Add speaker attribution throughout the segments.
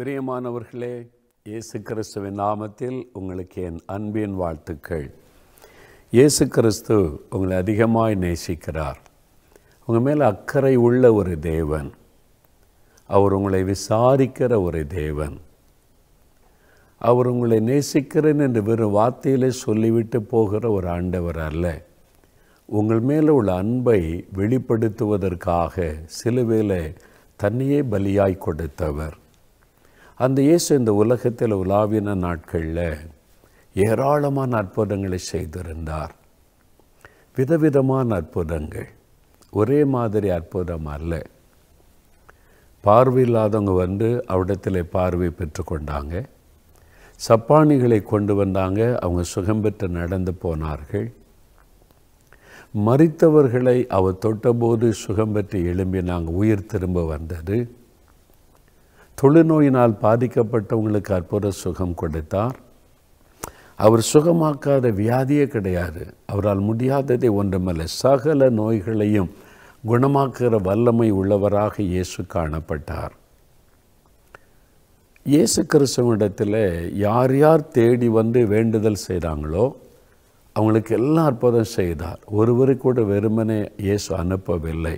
Speaker 1: பிரியமானவர்களே இயேசு கிறிஸ்துவின் நாமத்தில் உங்களுக்கு என் அன்பின் வாழ்த்துக்கள். இயேசு கிறிஸ்து உங்களை அதிகமாய் நேசிக்கிறார். உங்கள் மேலே அக்கறை உள்ள ஒரு தேவன். அவர் உங்களை விசாரிக்கிற ஒரு தேவன். அவர் உங்களை நேசிக்கிறேன் என்று வெறும் வார்த்தையிலே சொல்லிவிட்டு போகிற ஒரு ஆண்டவர் அல்ல. உங்கள் மேலே உள்ள அன்பை வெளிப்படுத்துவதற்காக சிலுவையில் தன்னையே பலியாய் கொடுத்தவர். அந்த இயேசு இந்த உலகத்தில் உலாவின நாட்களில் ஏராளமான அற்புதங்களை செய்திருந்தார். விதவிதமான அற்புதங்கள். ஒரே மாதிரி அற்புதம் அல்ல. பார்வை இல்லாதவங்க வந்து அவடத்தில் பார்வை பெற்றுக்கொண்டாங்க சப்பானிகளை கொண்டு வந்தாங்க. அவங்க சுகம் பெற்று நடந்து போனார்கள். மறித்தவர்களை அவர் தொட்டபோது சுகம் பெற்று எழும்பி நாங்கள் உயிர் திரும்ப வந்தது. தொழுநோயினால் பாதிக்கப்பட்டவங்களுக்கு அற்புத சுகம் கொடுத்தார். அவர் சுகமாக்காத வியாதியே கிடையாது. அவரால் முடியாததை ஒன்றுமல்ல சகல நோய்களையும் குணமாக்குகிற வல்லமை உள்ளவராக இயேசு காணப்பட்டார். இயேசு கிறிஸ்துவனிடத்தில் யார் யார் தேடி வந்து வேண்டுதல் செய்கிறாங்களோ அவங்களுக்கு எல்லாம் அற்புதம் செய்தார். ஒருவரு கூட வெறுமனே இயேசு அனுப்பவில்லை.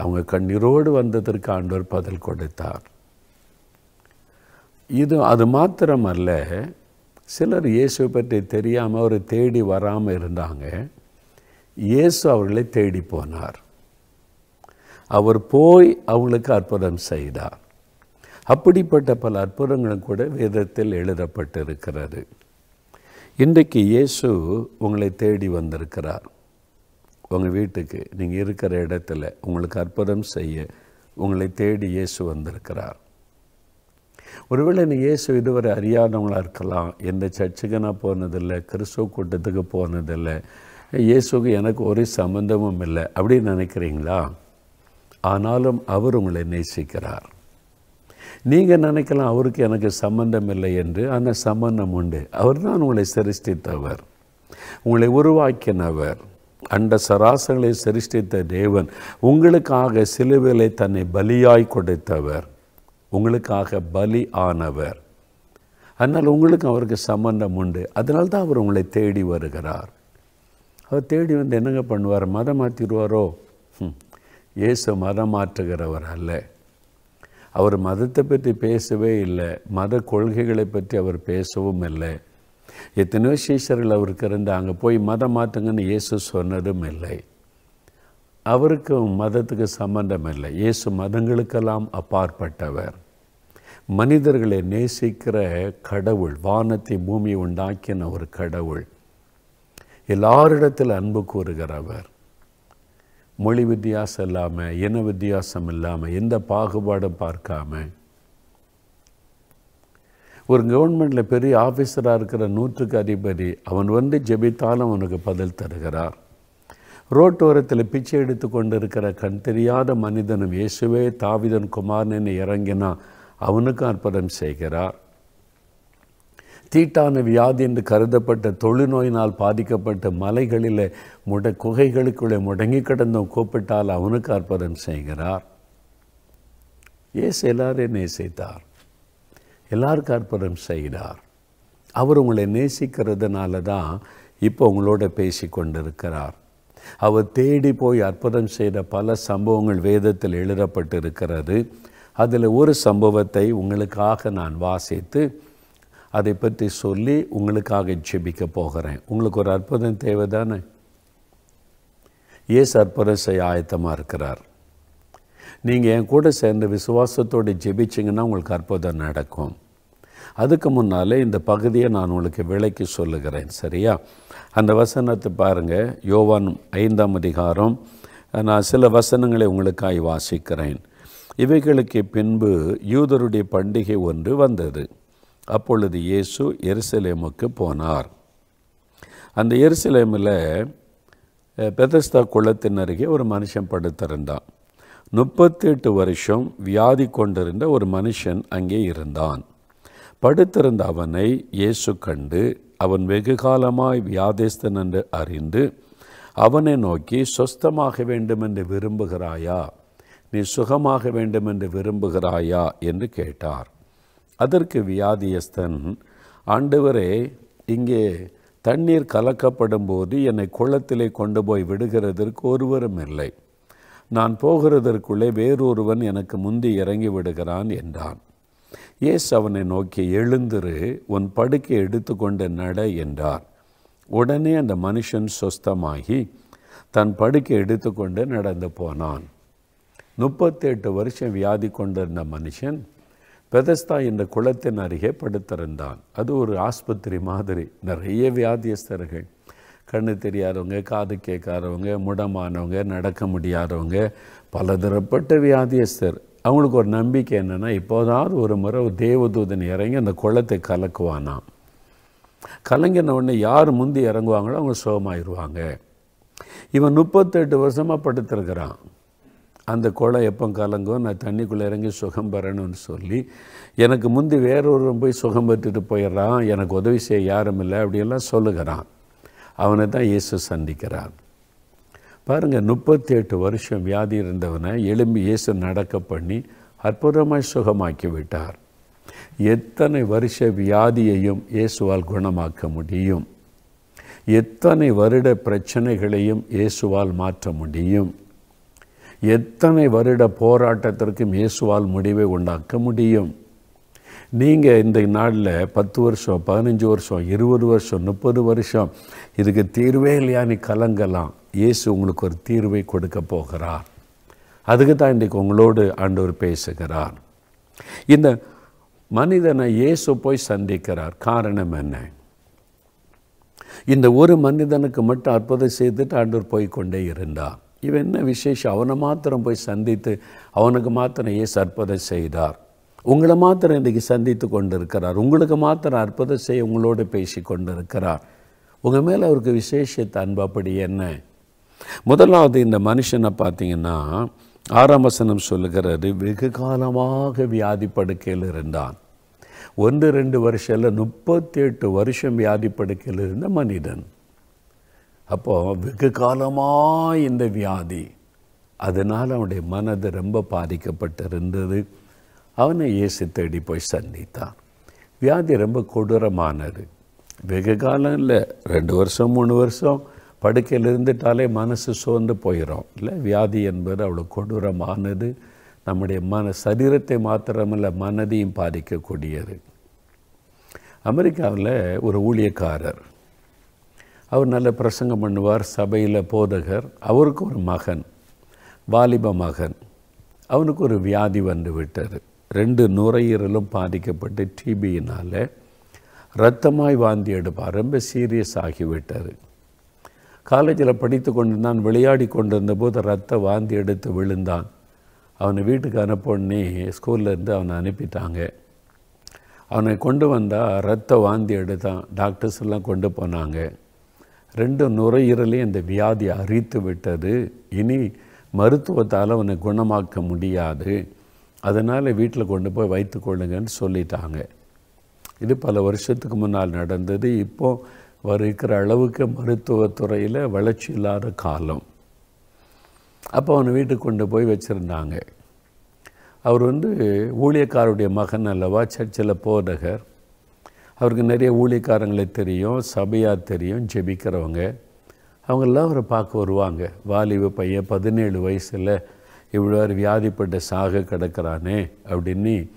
Speaker 1: அவங்க கண்ணீரோடு வந்ததற்கு ஆண்டவர் பதில் கொடுத்தார். இது அது மாத்திரமல்ல சிலர் இயேசுவை பற்றி தெரியாமல் அவர் தேடி வராமல் இருந்தாங்க. இயேசு அவர்களை தேடி போனார். அவர் போய் அவங்களுக்கு அற்புதம் செய்தார். அப்படிப்பட்ட பல அற்புதங்களும் கூட வேதத்தில் எழுதப்பட்டிருக்கிறது. இன்றைக்கு இயேசு உங்களை தேடி வந்திருக்கிறார். உங்கள் வீட்டுக்கு நீங்கள் இருக்கிற இடத்துல உங்களுக்கு அற்புதம் செய்ய உங்களை தேடி இயேசு வந்திருக்கிறார். ஒருவேளை நீ இயேசு இதுவரை அறியாதவங்களாக இருக்கலாம். எந்த சர்ச்சுக்கு நான் போனதில்லை கிறிஸ்துவ கூட்டத்துக்கு போனதில்லை. இயேசுக்கு எனக்கு ஒரு சம்பந்தமும் இல்லை அப்படின்னு நினைக்கிறீங்களா? ஆனாலும் அவர் உங்களை நேசிக்கிறார். நீங்கள் நினைக்கலாம் அவருக்கு எனக்கு சம்பந்தம் இல்லை என்று ஆனால் சம்பந்தம் உண்டு. அவர் தான் உங்களை சிருஷ்டித்தவர். உங்களை உருவாக்கினவர். அண்ட சராசங்களை சிருஷ்டித்த தேவன் உங்களுக்காக சிலுவிலை தன்னை பலியாய் கொடுத்தவர். உங்களுக்காக பலி ஆனவர் அதனால் உங்களுக்கு அவருக்கு சம்பந்தம் உண்டு. அதனால தான் அவர் உங்களை தேடி வருகிறார். அவர் தேடி வந்து என்னங்க பண்ணுவார்? மதம் மாற்றிடுவாரோ இயேசு மதம் மாற்றுகிறவர் அல்ல. அவர் மதத்தை பற்றி பேசவே இல்லை. மத கொள்கைகளை பற்றி அவர் பேசவும் இல்லை. எத்தனையோ சீஷர்கள் அவருக்கு இருந்து அங்கே போய் மதம் மாற்றுங்கன்னு இயேசு சொன்னதும் இல்லை. அவருக்கும் மதத்துக்கு சம்பந்தம் இல்லை. இயேசு மதங்களுக்கெல்லாம் அப்பாற்பட்டவர். மனிதர்களை நேசிக்கிற கடவுள் வானத்தை பூமியை உண்டாக்கின ஒரு கடவுள். எல்லாரிடத்தில் அன்பு கூறுகிறவர் மொழி வித்தியாசம் இல்லாமல் இன வித்தியாசம் இல்லாமல் எந்த பாகுபாடும் பார்க்காம. ஒரு கவர்மெண்டில் பெரிய ஆஃபீஸராக இருக்கிற நூற்றுக்கு அதிபதி அவன் வந்து ஜெபித்தாலும் அவனுக்கு பதில் தருகிறார். ரோட்டோரத்தில் பிச்சை எடுத்து கொண்டு இருக்கிற கண் தெரியாத மனிதனும் இயேசுவே தாவிதன் குமார்னு இறங்கினா அவனுக்கு அற்புதம் செய்கிறார். தீட்டான வியாதி என்று கருதப்பட்ட தொழுநோயினால் பாதிக்கப்பட்ட மலைகளில் முட குகைகளுக்குள்ளே முடங்கி கிடந்தவன் கூப்பிட்டால் அவனுக்கு அற்புதம் செய்கிறார். ஏசு எல்லாரையும் நேசித்தார். எல்லாருக்கும் அற்புதம் செய்கிறார். அவர் உங்களை நேசிக்கிறதுனால தான் இப்போ உங்களோட பேசி கொண்டிருக்கிறார். அவர் தேடி போய் அற்புதம் செய்த பல சம்பவங்கள் வேதத்தில் எழுதப்பட்டிருக்கிறது. அதில் ஒரு சம்பவத்தை உங்களுக்காக நான் வாசித்து அதை பற்றி சொல்லி உங்களுக்காக ஜெபிக்க போகிறேன். உங்களுக்கு ஒரு அற்புதம் தேவை தானே ஏசு அற்புதம் செய்ய ஆயத்தமாக இருக்கிறார். நீங்கள் என் கூட சேர்ந்து விசுவாசத்தோடு ஜெபிச்சிங்கன்னா உங்களுக்கு அற்புதம் நடக்கும். அதுக்கு முன்னாலே இந்த பகுதியை நான் உங்களுக்கு விலைக்கு சொல்லுகிறேன் சரியா? அந்த வசனத்தை பாருங்கள் யோவான் ஐந்தாம் அதிகாரம். நான் சில வசனங்களை உங்களுக்காய் வாசிக்கிறேன். இவைகளுக்கு பின்பு யூதருடைய பண்டிகை ஒன்று வந்தது. அப்பொழுது இயேசு எருசலேமுக்கு போனார். அந்த எருசலேமில் பெதஸ்தா குளத்தின் அருகே ஒரு மனுஷன் படுத்திருந்தான். முப்பத்தெட்டு வருஷம் வியாதி கொண்டிருந்த ஒரு மனுஷன் அங்கே இருந்தான். படுத்திருந்த அவனை இயேசு கண்டு அவன் வெகு காலமாய் வியாதிஸ்தன் என்று அறிந்து அவனை நோக்கி சொஸ்தமாக வேண்டும் என்று விரும்புகிறாயா? நீ சுகமாக வேண்டும் என்று விரும்புகிறாயா என்று கேட்டார். அதற்கு வியாதியஸ்தன் ஆண்டவரே இங்கே தண்ணீர் கலக்கப்படும் போது என்னை குளத்திலே கொண்டு போய் விடுகிறதற்கு ஒருவரும் இல்லை. நான் போகிறதற்குள்ளே வேறொருவன் எனக்கு முந்தி இறங்கி விடுகிறான் என்றான். ஏஸ் அவனை நோக்கி எழுந்திரு உன் படுக்கை எடுத்துக்கொண்டு நட என்றார். உடனே அந்த மனுஷன் சொஸ்தமாகி தன் படுக்கை எடுத்துக்கொண்டு நடந்து போனான். முப்பத்தெட்டு வருஷம் வியாதி கொண்டிருந்த மனுஷன் பெதஸ்தா என்ற குளத்தின் அருகே படுத்திருந்தான். அது ஒரு ஆஸ்பத்திரி மாதிரி. நிறைய வியாதியஸ்தர்கள். கண்ணு தெரியாதவங்க காது கேட்காதவங்க முடமானவங்க நடக்க முடியாதவங்க பலதரப்பட்ட வியாதியஸ்தர். அவங்களுக்கு ஒரு நம்பிக்கை என்னென்னா இப்போதாவது ஒரு முறை தேவதூதன் இறங்கி அந்த குளத்தை கலக்குவானாம். கலங்கின உடனே யார் முந்தி இறங்குவாங்களோ அவங்க சுகமாயிருவாங்க. இவன் முப்பத்தெட்டு வருஷமாக படுத்திருக்கிறான். அந்த குளம் எப்போ கலங்கும் நான் தண்ணிக்குள்ளே இறங்கி சுகம் பெறணும்னு சொல்லி எனக்கு முந்தி வேறொருவன் போய் சுகம் பெற்றுட்டு போயிடுறான் எனக்கு உதவி செய்ய யாரும் இல்லை அப்படியெல்லாம் சொல்லுகிறான். அவனை தான் இயேசு சந்திக்கிறான் பாருங்கள் முப்பத்தி எட்டு வருஷம் வியாதி இருந்தவனை எலும்பி இயேசு நடக்க பண்ணி அற்புதமாய் சுகமாக்கி விட்டார். எத்தனை வருஷ வியாதியையும் இயேசுவால் குணமாக்க முடியும்? எத்தனை வருட பிரச்சனைகளையும் இயேசுவால் மாற்ற முடியும்? எத்தனை வருட போராட்டத்திற்கும் இயேசுவால் முடிவை உண்டாக்க முடியும்? நீங்கள் இந்த நாளில் பத்து வருஷம் பதினஞ்சு வருஷம் இருபது வருஷம் முப்பது வருஷம் இதுக்கு தீர்வே இல்லையா? நீ கலங்கலாம். இயேசு உங்களுக்கு ஒரு தீர்வை கொடுக்க போகிறார். அதுக்கு தான் இன்றைக்கு உங்களோடு ஆண்டவர் பேசுகிறார். இந்த மனிதனை இயேசு போய் சந்திக்கிறார். காரணம் என்ன? இந்த ஒரு மனிதனுக்கு மட்டும் அற்புதம் செய்துட்டு ஆண்டவர் போய்கொண்டே இருந்தார். இவன் என்ன விசேஷம்? அவனை மாத்திரம் போய் சந்தித்து அவனுக்கு மாத்திரம் ஏன் அற்புதம் செய்தார். உங்களை மாத்திரம் இன்றைக்கி சந்தித்து கொண்டு இருக்கிறார் உங்களுக்கு மாத்திரம் அற்புதம் செய்ய உங்களோடு பேசி கொண்டு இருக்கிறார் உங்கள் மேலே அவருக்கு விசேஷத்தை அன்பு அப்படி என்ன? முதலாவது இந்த மனுஷனை பார்த்தீங்கன்னா ஆறாம் வசனம் சொல்லுகிறது வெகு காலமாக வியாதி படுக்கையில் இருந்தான். ஒன்று ரெண்டு இல்லை முப்பத்தி எட்டு வருஷம் வியாதி படுக்கையில் இருந்த மனிதன். அப்போது வெகு காலமாக இந்த வியாதி. அதனால் அவனுடைய மனது ரொம்ப பாதிக்கப்பட்டிருந்தது. அவனை இயேசு தேடி போய் சந்தித்தான். வியாதி ரொம்ப கொடூரமானது. வெகு காலம் இல்லை ரெண்டு வருஷம் மூணு வருஷம் படுக்கையில் இருந்துட்டாலே மனசு சோர்ந்து போயிடும் இல்லை வியாதி என்பது அவ்வளோ கொடூரமானது. நம்முடைய மன சரீரத்தை மாத்திரமல்ல மனதையும் பாதிக்கக்கூடியது. அமெரிக்காவில் ஒரு ஊழியக்காரர் அவர் நல்ல பிரசங்கம் பண்ணுவார் சபையில் போதகர். அவருக்கு ஒரு மகன் வாலிப மகன். அவனுக்கு ஒரு வியாதி வந்து விட்டார் ரெண்டு நுரையீரலும் பாதிக்கப்பட்டு டிபியினால் ரத்தமாய் வாந்தி எடுப்பார். ரொம்ப சீரியஸ் ஆகிவிட்டார் காலேஜில் படித்து கொண்டிருந்தான் விளையாடி கொண்டிருந்த போது ரத்த வாந்தி எடுத்து விழுந்தான். அவனை வீட்டுக்கு அனுப்பொன்னே ஸ்கூல்லேருந்து அவனை அனுப்பிட்டாங்க. அவனை கொண்டு வந்தால் ரத்த வாந்தி எடுத்தான். டாக்டர்ஸ் எல்லாம் கொண்டு போனாங்க. ரெண்டு நுரையீரலையும் இந்த வியாதி அரித்து விட்டது. இனி மருத்துவத்தால் அவனை குணமாக்க முடியாது. அதனால் வீட்டில் கொண்டு போய் வைத்து கொள்ளுங்கன்னு சொல்லிட்டாங்க. இது பல வருஷத்துக்கு முன்னால் நடந்தது. இப்போது வருகிற அளவுக்கு மருத்துவத்துறையில் வளர்ச்சி இல்லாத காலம். அப்போ அவனை வீட்டுக்கு கொண்டு போய் வச்சுருந்தாங்க. அவர் வந்து ஊழியக்காருடைய மகன் அல்லவா சர்ச்சில் போதகர். அவருக்கு நிறைய ஊழியக்காரங்களை தெரியும் சபையாக தெரியும் ஜெபிக்கிறவங்க. அவங்கெல்லாம் அவரை பார்க்க வருவாங்க. வாலிப பையன் பதினேழு வயசில் இவ்வளோ வியாதிப்பட்ட சாக கிடக்கிறானே அப்படின்னு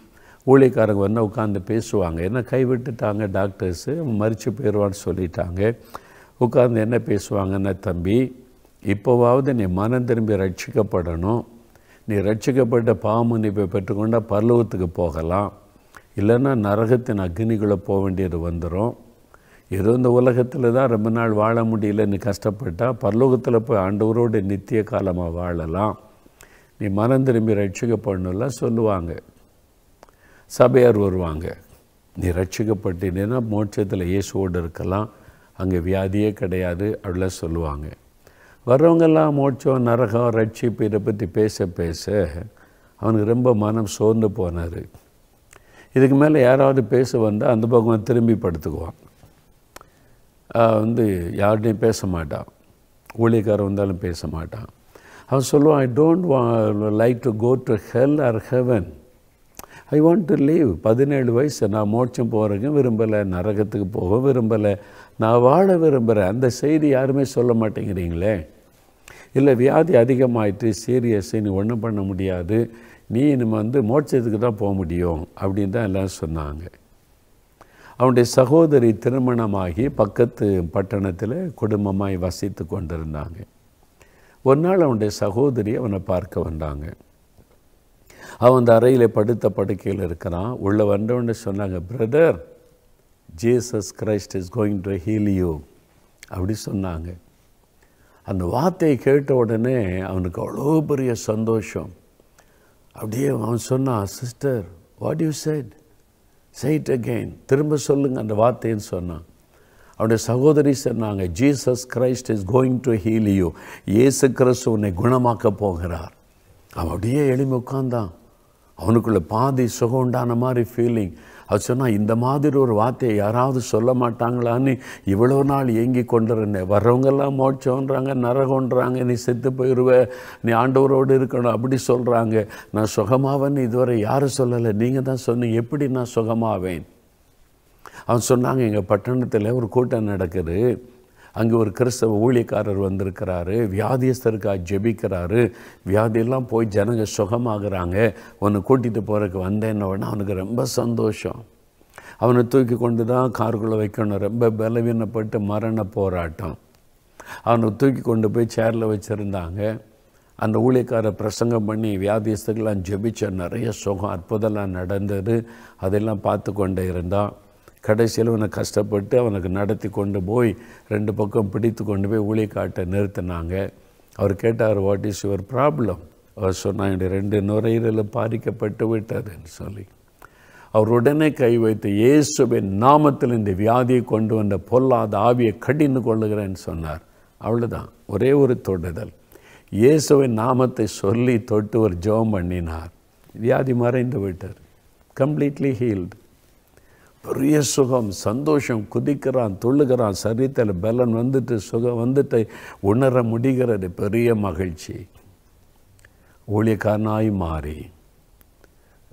Speaker 1: ஊழியக்காரங்க வந்து உட்காந்து பேசுவாங்க. என்ன கைவிட்டுட்டாங்க டாக்டர்ஸு மறித்து போயிடுவான்னு சொல்லிட்டாங்க. உட்காந்து என்ன பேசுவாங்கன்னா தம்பி இப்போவாவது நீ மனம் திரும்பி ரட்சிக்கப்படணும். நீ ரட்சிக்கப்பட்ட பாவமன்னிப்பை பெற்றுக்கொண்டால் பரலோகத்துக்கு போகலாம். இல்லைன்னா நரகத்தின் அக்னிக்குள்ளே போக வேண்டியது வந்துடும் ஏதோ இந்த உலகத்தில் தான் ரொம்ப நாள் வாழ முடியலன்னு கஷ்டப்பட்டால் பரலோகத்தில் போய் ஆண்டவரோடு நித்திய காலமாக வாழலாம். நீ மனம் திரும்பி ரட்சிக்கப்படணும்லாம் சொல்லுவாங்க. சபையார் வருவாங்க. நீ ரட்சிக்கப்பட்டீங்கன்னா மோட்சத்தில் இயேசுவோடு இருக்கலாம். அங்கே வியாதியே கிடையாது அப்படிலாம் சொல்லுவாங்க. வர்றவங்கெல்லாம் மோட்சம் நரகம் ரட்சிப்பு இதை பற்றி பேச பேச அவனுக்கு ரொம்ப மனம் சோர்ந்து போனார். இதுக்கு மேலே யாராவது பேச வந்தால் அந்த பக்கம் திரும்பி படுத்துக்குவான். வந்து யார்கிட்டையும் பேச மாட்டான். ஊழியக்காரன் வந்தாலும் பேச மாட்டான். அவன் சொல்லுவான் ஐ டோன்ட் வா like to go to hell or heaven I want to leave பதினேழு வயசு நான் மோட்சம் போகிறதுக்கு விரும்பலை நரகத்துக்கு போக விரும்பலை நான் வாழ விரும்புகிறேன் அந்த செய்தி யாருமே சொல்ல மாட்டேங்கிறீங்களே. இல்லை வியாதி அதிகமாயிட்டு சீரியஸ் நீ ஒன்றும் பண்ண முடியாது. நீ நம்ம வந்து மோட்சத்துக்கு தான் போக முடியும் அப்படின்னு தான் எல்லாம் சொன்னாங்க. அவனுடைய சகோதரி திருமணமாகி பக்கத்து பட்டணத்தில் குடும்பமாய் வசித்து கொண்டிருந்தாங்க. ஒரு நாள் அவனுடைய சகோதரி அவனை பார்க்க வந்தாங்க. அவன் அந்த அறையில் படுத்த படுக்கையில் இருக்கிறான். உள்ளே வந்தவொடனே சொன்னாங்க brother Jesus Christ is going to heal you அப்படி சொன்னாங்க. அந்த வார்த்தையை கேட்ட உடனே அவனுக்கு அவ்வளோ பெரிய சந்தோஷம். அப்படியே அவன் சொன்னான் sister what you said said again திரும்ப சொல்லுங்க அந்த வார்த்தைன்னு சொன்னான் அவனுடைய சகோதரி சொன்னாங்க Jesus Christ is going to heal you இயேசு கிறிஸ்து உன்னை குணமாக்க போகிறார். அவன் அப்படியே எளிமை உட்காந்தான் அவனுக்குள்ள பாதி சுகம் உண்டான மாதிரி ஃபீலிங் அது சொன்னால் இந்த மாதிரி ஒரு வார்த்தையை யாராவது சொல்ல மாட்டாங்களான்னு இவ்வளோ நாள் ஏங்கி கொண்டிருந்தேன். வர்றவங்கெல்லாம் மோட்சம்ன்றாங்க நரகோன்றாங்க நீ செத்து போயிடுவ நீ ஆண்டவரோடு இருக்கணும் அப்படி சொல்கிறாங்க நான் சுகமாவேன்னு இதுவரை யாரும் சொல்லலை. நீங்கள் தான் சொன்னீங்க எப்படி நான் சுகமாவேன்? அவன் சொன்னாங்க எங்கள் பட்டணத்தில் ஒரு கூட்டம் நடக்குது. அங்கே ஒரு கிறிஸ்தவ ஊழியக்காரர் வந்திருக்கிறாரு வியாதியஸ்தருக்காக ஜெபிக்கிறாரு வியாதியெல்லாம் போய் ஜனங்க சுகமாகறாங்க ஒன்று கூட்டிகிட்டு போகிறதுக்கு வந்தேன்ன உடனே அவனுக்கு ரொம்ப சந்தோஷம். அவனை தூக்கி கொண்டு தான் காருக்குள்ளே வைக்கணும். ரொம்ப பலவீனப்பட்டு மரண போராட்டம். அவனை தூக்கி கொண்டு போய் சேரில் வச்சுருந்தாங்க. அந்த ஊழியக்காரர் பிரசங்கம் பண்ணி வியாதியஸ்தர்கள்லாம் ஜெபிச்ச நிறைய சுகம் அற்புதம்லாம் நடந்தது. அதெல்லாம் பார்த்து கொண்டே இருந்தான். கடைசியில் அவனை கஷ்டப்பட்டு அவனுக்கு நடத்தி கொண்டு போய் ரெண்டு பக்கம் பிடித்து கொண்டு போய் ஊழியக்காட்டை நிறுத்தினாங்க. அவர் கேட்டார் வாட் இஸ் யுவர் ப்ராப்ளம் அவர் சொன்னாங்க "என்னுடைய ரெண்டு நுரையீரலும் பாதிக்கப்பட்டு விட்டதுன்னு சொல்லி. அவர் உடனே கை வைத்து இயேசுவின் நாமத்தில் இந்த வியாதியை கொண்டு வந்த பொல்லாத ஆவியை கடிந்து கொள்ளுகிறேன்னு சொன்னார். அவ்வளோதான் ஒரே ஒரு தொடுதல். இயேசுவின் நாமத்தை சொல்லி தொட்டு ஒரு ஜெபம் பண்ணினார். வியாதி மறைந்து விட்டார் கம்ப்ளீட்லி ஹீல்டு பெரிய சுகம் சந்தோஷம் குதிக்கிறான் துள்ளுகிறான் சரீரத்தில் பலன் வந்துட்டு சுகம் வந்துட்டு உணர முடிகிறது. பெரிய மகிழ்ச்சி. ஊழியக்காரனாய் மாறி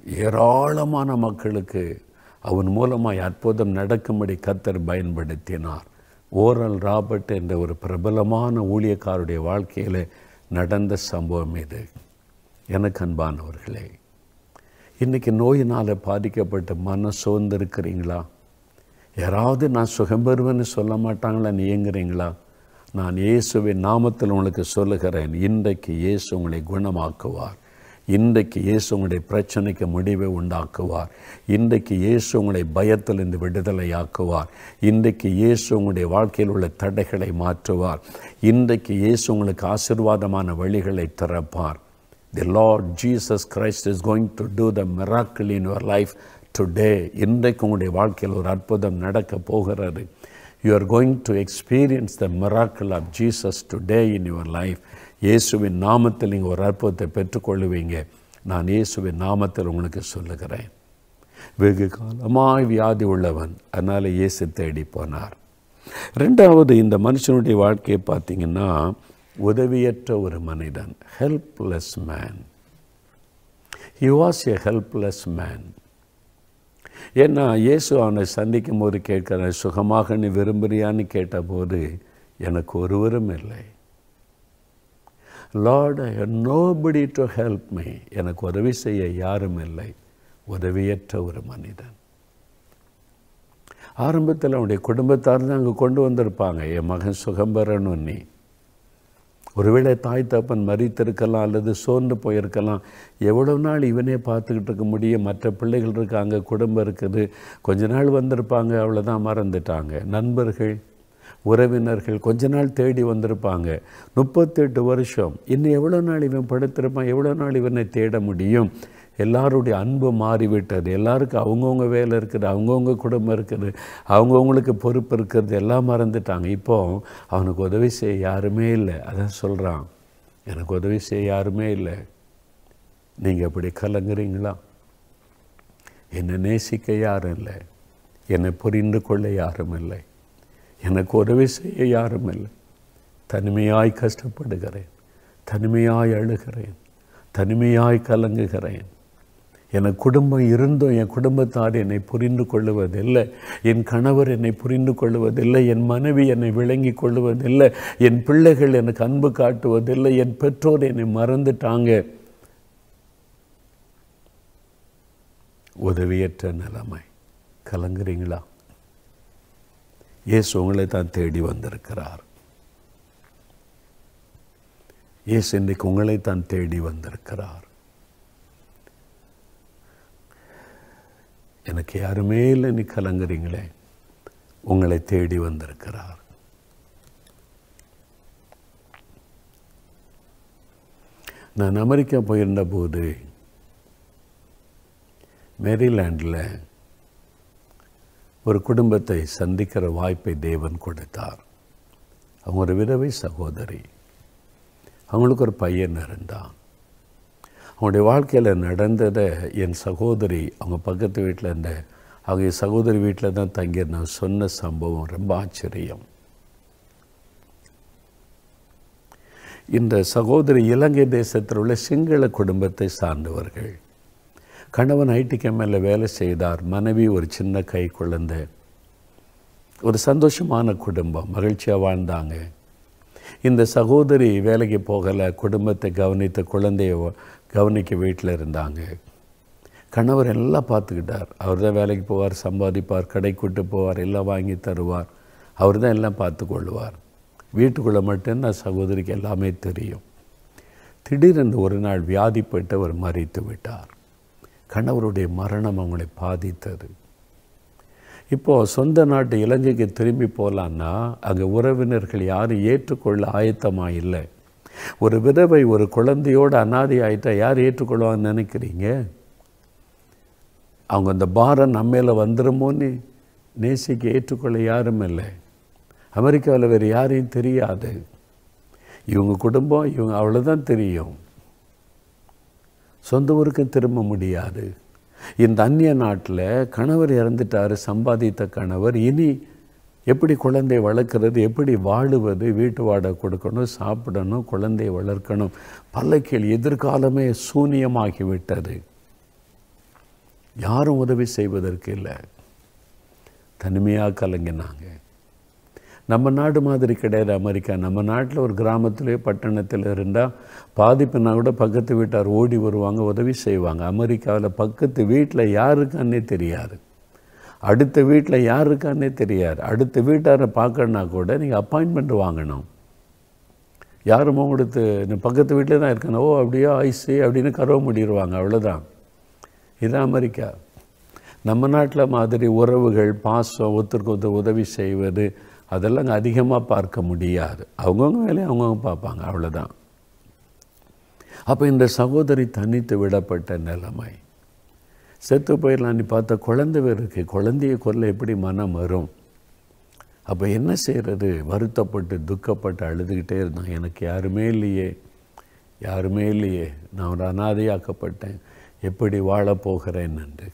Speaker 1: ஏராளமான மக்களுக்கு அவன் மூலமாய் அற்புதம் நடக்கும்படி கத்தர் பயன்படுத்தினார். ஓரல் ராபர்ட் என்ற ஒரு பிரபலமான ஊழியக்காருடைய வாழ்க்கையில் நடந்த சம்பவம் இது. எனக்கு அன்பானவர்களே இன்றைக்கி நோயினால் பாதிக்கப்பட்ட மன சோர்ந்திருக்கிறீங்களா? யாராவது நான் சுகம் பெறுவேன்னு சொல்ல மாட்டாங்களா? நீங்கிறீங்களா நான் இயேசுவின் நாமத்தில் உங்களுக்கு சொல்லுகிறேன் இன்றைக்கு இயேசு உங்களை குணமாக்குவார். இன்றைக்கு இயேசு உங்களுடைய பிரச்சனைக்கு முடிவை உண்டாக்குவார். இன்றைக்கு இயேசு உங்களை பயத்திலிருந்து விடுதலையாக்குவார். இன்றைக்கு இயேசு உங்களுடைய வாழ்க்கையில் உள்ள தடைகளை மாற்றுவார். இன்றைக்கு இயேசு உங்களுக்கு ஆசிர்வாதமான வழிகளை திறப்பார். The Lord Jesus Christ is going to do the miracle in your life today. இன்றைக்கு உங்களுடைய வாழ்க்கையில் ஒரு அற்புதம் நடக்க போகிறது. You are going to experience the miracle of Jesus today in your life இயேசுவின் நாமத்தில் நீங்கள் ஒரு அற்புதத்தை பெற்றுக்கொள்ளுவீங்க. நான் இயேசுவின் நாமத்தில் உங்களுக்கு சொல்லுகிறேன். வெகு காலமாய் வியாதி உள்ளவன் அதனால் இயேசு தேடி போனார். ரெண்டாவது இந்த மனுஷனுடைய வாழ்க்கையை பார்த்தீங்கன்னா உதவியற்ற ஒரு மனிதன் helpless man he was a helpless man ஏன்னா இயேசு அவனை சந்திக்கும் போது கேட்குறேன் சுகமாக நீ விரும்புகிறியான்னு கேட்டபோது எனக்கு ஒருவரும் இல்லை. Lord I nobody to help me எனக்கு உதவி செய்ய யாரும் இல்லை. உதவியற்ற ஒரு மனிதன். ஆரம்பத்தில் அவனுடைய குடும்பத்தார் தான் அங்கே கொண்டு வந்திருப்பாங்க. என் மகன் சுகம் பெறணும் நீ. ஒருவேளை தாய் தப்பன் மறித்திருக்கலாம் அல்லது சோர்ந்து போயிருக்கலாம். எவ்வளோ நாள் இவனே பார்த்துக்கிட்டு இருக்க முடியும்? மற்ற பிள்ளைகள் இருக்காங்க குடும்பம் இருக்குது. கொஞ்ச நாள் வந்திருப்பாங்க அவ்வளோதான் மறந்துட்டாங்க. நண்பர்கள் உறவினர்கள் கொஞ்ச நாள் தேடி வந்திருப்பாங்க. முப்பத்தெட்டு வருஷம். இன்னும் எவ்வளோ நாள் இவன் படுத்திருப்பான்? எவ்வளோ நாள் இவனை தேட முடியும்? எல்லாருடைய அன்பு மாறிவிட்டது. எல்லாருக்கும் அவங்கவுங்க வேலை இருக்குது அவங்கவுங்க குடும்பம் இருக்குது அவங்கவுங்களுக்கு பொறுப்பு இருக்கிறது எல்லாம் மறந்துட்டாங்க. இப்போ அவனுக்கு உதவி செய்ய யாருமே இல்லை. அதான் சொல்கிறான் எனக்கு உதவி செய்ய யாருமே இல்லை. நீங்கள் எப்படி கலங்குறீங்களா? என்னை நேசிக்க யாரும் இல்லை. என்னை புரிந்து கொள்ள யாரும் இல்லை. எனக்கு உதவி செய்ய யாரும் இல்லை. தனிமையாய் கஷ்டப்படுகிறேன். தனிமையாய் அழுகிறேன். தனிமையாய் கலங்குகிறேன். எனக்கு குடும்பம் இருந்தும் என் குடும்பத்தார் என்னை புரிந்து கொள்ளுவதில்லை. என் கணவர் என்னை புரிந்து கொள்ளுவதில்லை. என் மனைவி என்னை விளங்கி கொள்ளுவதில்லை. என் பிள்ளைகள் எனக்கு அன்பு காட்டுவதில்லை. என் பெற்றோர் என்னை மறந்துட்டாங்க. உதவியற்ற நிலைமை. கலங்குறீங்களா? இயேசு உங்களை தான் தேடி வந்திருக்கிறார். இயேசு இன்றைக்கு உங்களை தான் தேடி வந்திருக்கிறார். எனக்கு யாருமே இல்லை நீ கலங்குறீங்களே. உங்களை தேடி வந்திருக்கிறார். நான் அமெரிக்கா போயிருந்த போது மேரிலாண்டில் ஒரு குடும்பத்தை சந்திக்கிற வாய்ப்பை தேவன் கொடுத்தார். அவங்க ஒரு விதவை சகோதரி. அவங்களுக்கு ஒரு பையன் இருந்தான். அவனுடைய வாழ்க்கையில் நடந்ததை என் சகோதரி அவங்க பக்கத்து வீட்டில் இருந்த அவங்க சகோதரி வீட்டில் தான் நான் சொன்ன சம்பவம் ரொம்ப ஆச்சரியம். இந்த சகோதரி இலங்கை தேசத்தில் உள்ள சிங்கள குடும்பத்தை சார்ந்தவர்கள். கணவன் ஐடி கம்பெனியில் வேலை செய்தார் மனைவி ஒரு சின்ன கை குழந்தை. ஒரு சந்தோஷமான குடும்பம் மகிழ்ச்சியாக வாழ்ந்தாங்க. இந்த சகோதரி வேலைக்கு போகலை குடும்பத்தை கவனித்த குழந்தைய கவனிக்க வீட்டில் இருந்தாங்க. கணவர் எல்லாம் பார்த்துக்கிட்டார். அவர் தான் வேலைக்கு போவார் சம்பாதிப்பார் கடை கூட்டு போவார் எல்லாம் வாங்கி தருவார். அவர் தான் எல்லாம் பார்த்து கொள்வார் வீட்டுக்குள்ளே மட்டும்தான் சகோதரிக்கு எல்லாமே தெரியும். திடீரென்று ஒரு நாள் வியாதிப்பட்டு அவர் மறித்து விட்டார். கணவருடைய மரணம் அவங்களை பாதித்தது. இப்போது சொந்த நாட்டு இலங்கைக்கு திரும்பி போகலான்னா அங்கே உறவினர்கள் யாரும் ஏற்றுக்கொள்ள ஆயத்தமாக இல்லை ஒரு விதவை ஒரு குழந்தையோடு அனாதை ஆயிட்டா யார் ஏற்றுக்கொள்வான்னு நினைக்கிறீங்க? அவங்க அந்த பாரம் நம்ம மேலே வந்துடுமோன்னு நேசிக்க ஏற்றுக்கொள்ள யாரும் இல்லை. அமெரிக்காவில் வேறு யாரையும் தெரியாது. இவங்க குடும்பம் இவங்க அவ்வளோதான் தெரியும். சொந்த ஊருக்கும் திரும்ப முடியாது. இந்த அந்நிய நாட்டில் கணவர் இறந்துட்டார் சம்பாதித்த கணவர். இனி எப்படி குழந்தையை வளர்க்குறது எப்படி வாழுவது வீட்டு வாடகை கொடுக்கணும் சாப்பிடணும் குழந்தையை வளர்க்கணும் பல கேள்வி எதிர்காலமே சூனியமாகிவிட்டது. யாரும் உதவி செய்வதற்கு இல்லை. தனிமையாக கலங்கினாங்க. நம்ம நாடு மாதிரி கிடையாது அமெரிக்கா. நம்ம நாட்டில் ஒரு கிராமத்திலே பட்டணத்தில் இருந்தால் பாதிப்புனா கூட பக்கத்து வீட்டார் ஓடி வருவாங்க உதவி செய்வாங்க. அமெரிக்காவில் பக்கத்து வீட்டில் யாருக்கான்னே தெரியாது. அடுத்த வீட்டில் யார் இருக்கான்னே தெரியாது. அடுத்த வீட்டாரை பார்க்கணுன்னா கூட நீங்கள் அப்பாயின்மெண்ட் வாங்கணும். யாருமோ கொடுத்து நீ பக்கத்து வீட்டில் தான் இருக்கணும். ஓ அப்படியோ? ஐசி அப்படின்னு கரவ முடிடுவாங்க அவ்வளோதான் இதுதான் அமெரிக்கா. நம்ம நாட்டில் மாதிரி உறவுகள் பாசம் ஒருத்தருக்கு ஒருத்தர் உதவி செய்வது அதெல்லாம் அங்கே அதிகமாக பார்க்க முடியாது. அவங்கவுங்க வேலையை அவங்கவுங்க பார்ப்பாங்க. அவ்வளோதான் அப்போ இந்த சகோதரி தனித்து விடப்பட்ட நிலைமை. செத்து போயிடலாம். நீ பார்த்த குழந்தை இருக்குது குழந்தைய கொல்ல எப்படி மனம் வரும்? அப்போ என்ன செய்கிறது வருத்தப்பட்டு துக்கப்பட்டு அழுதுகிட்டே இருந்தான். எனக்கு யாருமே இல்லையே. யாருமே இல்லையே. நான் ஒரு அனாதையாக்கப்பட்டேன். எப்படி வாழப்போகிறேன் என்று.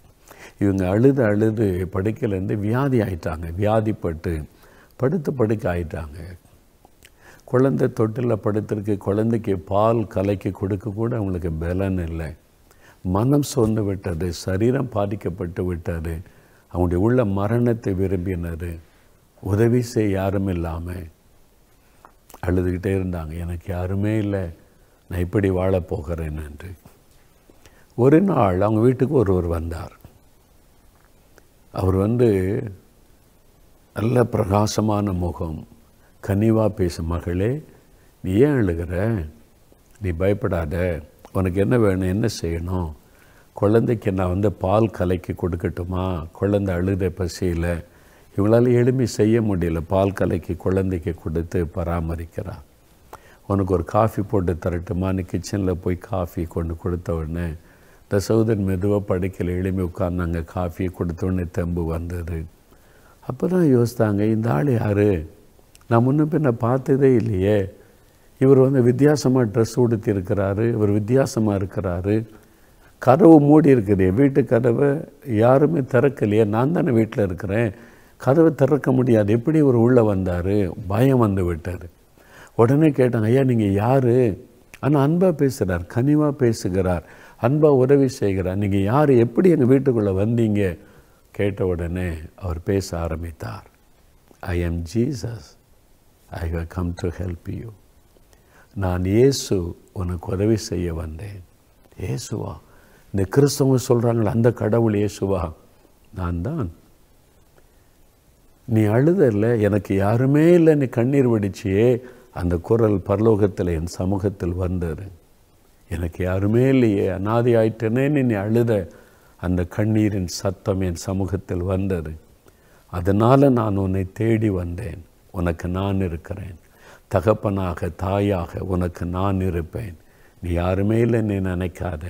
Speaker 1: இவங்க அழுது அழுது படுக்கையிலேருந்து வியாதி ஆயிட்டாங்க. வியாதிப்பட்டு படுத்து படுக்க ஆயிட்டாங்க. குழந்தை தொட்டில் படுத்திருக்கு. குழந்தைக்கு பால் கலைக்கு கொடுக்க கூட அவங்களுக்கு பலன் இல்லை. மனம் சோர்ந்து விட்டது சரீரம் பாதிக்கப்பட்டு விட்டது அவங்களுடைய உள்ள மரணத்தை விரும்பினது உதவி செய்ய யாரும் இல்லாமல் அழுதுகிட்டே இருந்தாங்க. எனக்கு யாருமே இல்லை. நான் இப்படி வாழப் போகிறேன் என்று. ஒரு நாள் அவங்க வீட்டுக்கு ஒருவர் வந்தார். அவர் வந்து நல்ல பிரகாசமான முகம் கனிவாக பேசும் மகளே நீ ஏன் அழுகிற? நீ பயப்படாத. உனக்கு என்ன வேணும் என்ன செய்யணும்? குழந்தைக்கு நான் வந்து பால் கலைக்கு கொடுக்கட்டுமா? குழந்தை அழுத பசியில். இவங்களால எளிமை செய்ய முடியல. பால் கலைக்கு குழந்தைக்கு கொடுத்து பராமரிக்கிறான் உனக்கு ஒரு காஃபி போட்டு தரட்டுமான்னு கிச்சனில் போய் காஃபி கொண்டு கொடுத்த உடனே இந்த சௌதன் மெதுவாக படுக்கையில் எளிமை உட்கார்ந்தாங்க. காஃபியை கொடுத்த உடனே தெம்பு வந்தது. அப்போ தான் யோசித்தாங்க இந்த ஆள் யார்? நான் முன்ன பின்ன பார்த்ததே இல்லையே. இவர் வந்து வித்தியாசமாக ட்ரெஸ் உடுத்தி இருக்கிறாரு இவர் வித்தியாசமாக இருக்கிறாரு. கதவு மூடி இருக்குது. வீட்டு கதவை யாருமே திறக்கலையே. நான் தானே வீட்டில் இருக்கிறேன். கதவை திறக்க முடியாது. எப்படி இவர் உள்ளே வந்தார்? பயம் வந்து விட்டார் உடனே கேட்டாங்க ஐயா நீங்கள் யார்? ஆனால் அன்பாக பேசுகிறார் கனிவாக பேசுகிறார் அன்பாக உதவி செய்கிறார். நீங்கள் யார்? எப்படி எங்கள் வீட்டுக்குள்ளே வந்தீங்க? கேட்ட உடனே அவர் பேச ஆரம்பித்தார். I am Jesus I have come to help you நான் இயேசு உனக்கு உதவி செய்ய வந்தேன். இயேசுவா? இந்த கிறிஸ்தவங்க சொல்கிறாங்களே அந்த கடவுள் இயேசுவா? நான் தான். நீ அழுதல்ல எனக்கு யாருமே இல்லை நீ கண்ணீர் வடிச்சியே. அந்த குரல் பரலோகத்தில் என் சமூகத்தில் வந்தது. எனக்கு யாருமே இல்லையே அனாதி ஆயிட்டனே நீ அழுத. அந்த கண்ணீரின் சத்தம் என் சமூகத்தில் வந்தது. அதனால் நான் உன்னை தேடி வந்தேன். உனக்கு நான் இருக்கிறேன். தகப்பனாக தாயாக உனக்கு நான் இருப்பேன். நீ யாருமே இல்லை நீ நினைக்காத.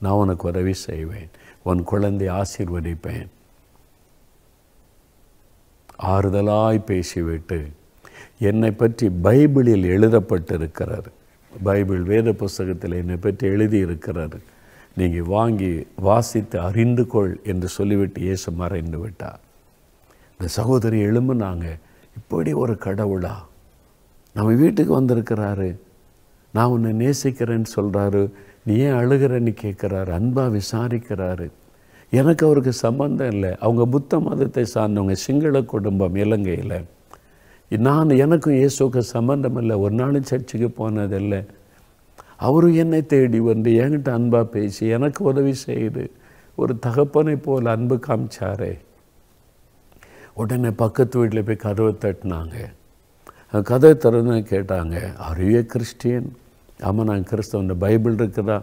Speaker 1: நான் உனக்கு உதவி செய்வேன். உன் குழந்தை ஆசீர்வதிப்பேன். ஆறுதலாய் பேசிவிட்டு என்னை பற்றி பைபிளில் எழுதப்பட்டிருக்கிறார் பைபிள் வேத புஸ்தகத்தில் என்னை பற்றி எழுதியிருக்கிறார் நீங்கள் வாங்கி வாசித்து அறிந்து கொள் என்று சொல்லிவிட்டு இயேசு மறைந்து விட்டார். இந்த சகோதரி எழும்புனாங்க. இப்படி ஒரு கடவுளா? நம்ம வீட்டுக்கு வந்திருக்கிறாரு. நான் உன்னை நேசிக்கிறேன்னு சொல்கிறாரு நீ ஏன் அழுகிறன்னு கேட்குறாரு. அன்பாக விசாரிக்கிறாரு. எனக்கு அவருக்கு சம்பந்தம் இல்லை. அவங்க புத்த மதத்தை சார்ந்தவங்க சிங்கள குடும்பம் இலங்கையில். நான் எனக்கும் இயேசுக்கு சம்பந்தம் இல்லை. ஒரு நாளும் சர்ச்சுக்கு போனதில்லை அவரும் என்னை தேடி வந்து என்கிட்ட அன்பாக பேசி எனக்கு உதவி செய்து ஒரு தகப்பனை போல் அன்பு காமிச்சாரே. உடனே பக்கத்து வீட்டில் போய் கதவை தட்டினாங்க. கதை திறந்து கேட்டாங்க அறிவே கிறிஸ்டியன்? ஆமாம் நான் கிறிஸ்தவன். பைபிள் இருக்குதா?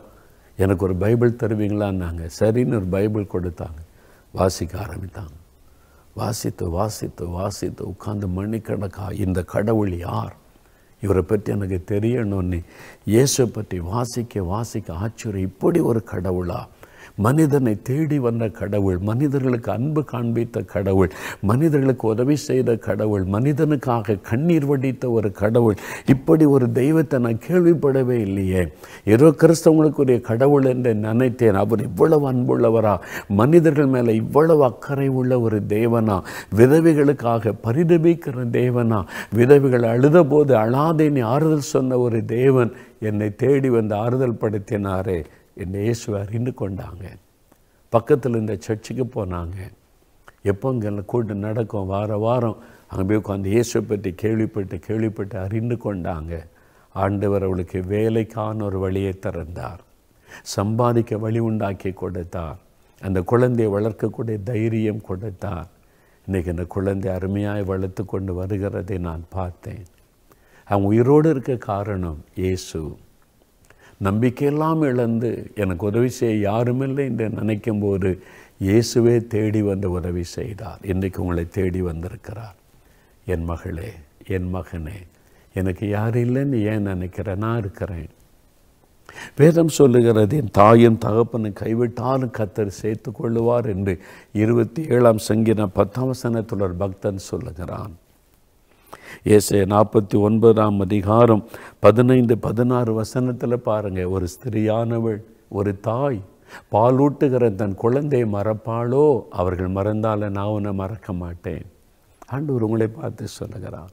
Speaker 1: எனக்கு ஒரு பைபிள் தருவீங்களான்னாங்க. சரின்னு ஒரு பைபிள் கொடுத்தாங்க. வாசிக்க ஆரம்பித்தாங்க. வாசித்து வாசித்து வாசித்து உட்காந்து மணிக்கணக்கா இந்த கடவுள் யார்? இவரை பற்றி எனக்கு தெரியணும்னு. இயேசு பற்றி வாசிக்க வாசிக்க ஆச்சரியம். இப்படி ஒரு கடவுளா? மனிதனை தேடி வந்த கடவுள் மனிதர்களுக்கு அன்பு காண்பித்த கடவுள் மனிதர்களுக்கு உதவி செய்த கடவுள் மனிதனுக்காக கண்ணீர் வடித்த ஒரு கடவுள். இப்படி ஒரு தெய்வத்தை நான் கேள்விப்படவே இல்லையே. ஏதோ கிறிஸ்தவங்களுக்குரிய கடவுள் என்று நினைத்தேன். அவர் இவ்வளவு அன்புள்ளவரா? மனிதர்கள் மேலே இவ்வளவு அக்கறை உள்ள ஒரு தேவனா? விதவைகளுக்காக பரிதபிக்கிற தேவனா? விதவைகள் அழுதபோது அழாதேன்னு ஆறுதல் சொன்ன ஒரு தேவன் என்னை தேடி வந்து ஆறுதல் படுத்தினாரே. என்னை இயேசுவை அறிந்து கொண்டாங்க. பக்கத்தில் இந்த சர்ச்சுக்கு போனாங்க. எப்போ இங்கே கூட்டு நடக்கும் வார வாரம் அங்கே போய் உட்காந்து இயேசுவை பற்றி கேள்விப்பட்டு கேள்விப்பட்டு அறிந்து கொண்டாங்க. ஆண்டவர் அவளுக்கு வேலைக்கான ஒரு வழியை திறந்தார். சம்பாதிக்க வழி உண்டாக்கி கொடுத்தார். அந்த குழந்தையை வளர்க்கக்கூடிய தைரியம் கொடுத்தார். இன்றைக்கி அந்த குழந்தை அருமையாக வளர்த்து கொண்டு வருகிறதை நான் பார்த்தேன். அவங்க உயிரோடு இருக்க காரணம் இயேசு. நம்பிக்கையெல்லாம் இழந்து எனக்கு உதவி செய்ய யாருமில்லை என்று நினைக்கும் போது இயேசுவே தேடி வந்து உதவி செய்தார். இன்றைக்கு உங்களை தேடி வந்திருக்கிறார். என் மகளே என் மகனே எனக்கு யார் இல்லைன்னு ஏன் நினைக்கிறேன்? நான் இருக்கிறேன். வேதம் சொல்லுகிறது என் தாயும் தகப்பனை கைவிட்டாலும் கத்தர் சேர்த்து கொள்ளுவார் என்று இருபத்தி ஏழாம் சங்கின பத்தாம் சனத்துள்ள பக்தன் சொல்லுகிறான். ஏசைய நாற்பத்தி ஒன்பதாம் அதிகாரம் பதினைந்து பதினாறு வசனத்தில் பாருங்கள் ஒரு ஸ்திரியானவள் ஒரு தாய் பாலூட்டுகிற தன் குழந்தையை மறப்பாளோ? அவர்கள் மறந்தால நான் உன்னை மறக்க மாட்டேன். ஆண்டவர் உங்களை பார்த்து சொல்லுகிறான்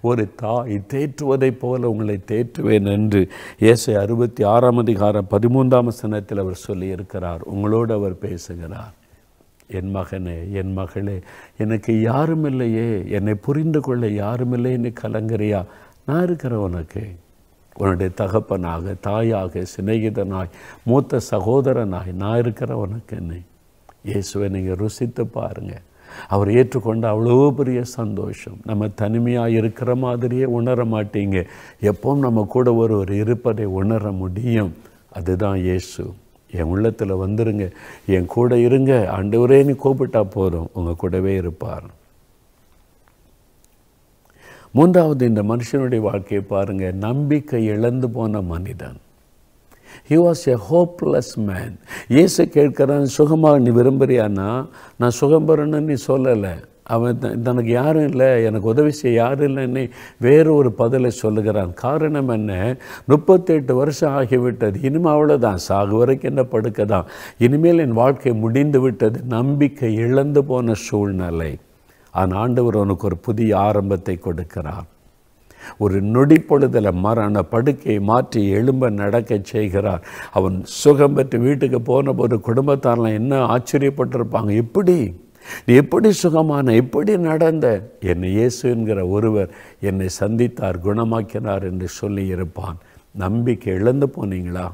Speaker 1: ஒரு தாய் தேற்றுவதைப் போல உங்களை தேற்றுவேன் என்று ஏசை அறுபத்தி ஆறாம் அதிகாரம் பதிமூன்றாம் சனத்தில் அவர் சொல்லியிருக்கிறார். உங்களோடு அவர் பேசுகிறார். என் மகனே என் மகளே எனக்கு யாரும் இல்லையே என்னை புரிந்து கொள்ள யாரும் இல்லைன்னு கலங்கறியா? நான் இருக்கிறேன் உனக்கு. உன்னுடைய தகப்பனாக தாயாக சிநேகிதனாய் மூத்த சகோதரனாய் நான் இருக்கிறேன் உனக்கு என்ன இயேசுவை நீங்கள் ருசித்து பாருங்கள் அவர் ஏற்றுக்கொண்ட அவ்வளோ பெரிய சந்தோஷம். நம்ம தனிமையாக இருக்கிற மாதிரியே உணர மாட்டீங்க. எப்பவும் நம்ம கூட ஒருவர் இருப்பதை உணர முடியும். அதுதான் இயேசு. என் உள்ளத்தில் வந்துருங்க. என் கூட இருங்க. ஆண்டவரே நீ கூப்பிட்டா போதும். உங்கள் கூடவே இருப்பார். மூன்றாவது இந்த மனுஷனுடைய வாழ்க்கையை பாருங்கள் நம்பிக்கை இழந்து போன மனிதன். He was a hopeless man இயேசு கேட்குறான் சுகமாக நீ விரும்புறியான்னா நான் சுகம் பெறணும்னு நீ சொல்லலை. அவன் தனக்கு யாரும் இல்லை எனக்கு உதவி செய்ய யாரும் இல்லைன்னு வேறு ஒரு பதிலை சொல்லுகிறான். காரணம் என்ன? முப்பத்தெட்டு வருஷம் ஆகிவிட்டது. இனிமேல் அவ்வளோதான் சாகு வரைக்கும் என்ன படுக்க தான். இனிமேல் என் வாழ்க்கை முடிந்து விட்டது. நம்பிக்கை இழந்து போன சூழ்நிலை. ஆனால் ஆண்டவர் உனக்கு ஒரு புதிய ஆரம்பத்தை கொடுக்கிறார். ஒரு நொடி பொழுதில் மரண படுக்கையை மாற்றி எழும்ப நடக்க செய்கிறார். அவன் சுகம் பெற்று வீட்டுக்கு போன போது குடும்பத்தாரெலாம் என்ன ஆச்சரியப்பட்டிருப்பாங்க? எப்படி? நீ எப்படி சுகமான எப்படி நடந்த? என்னை இயேசு என்கிற ஒருவர் என்னை சந்தித்தார் குணமாக்கினார் என்று சொல்லி இருப்பான் நம்பிக்கை இழந்து போனீங்களா?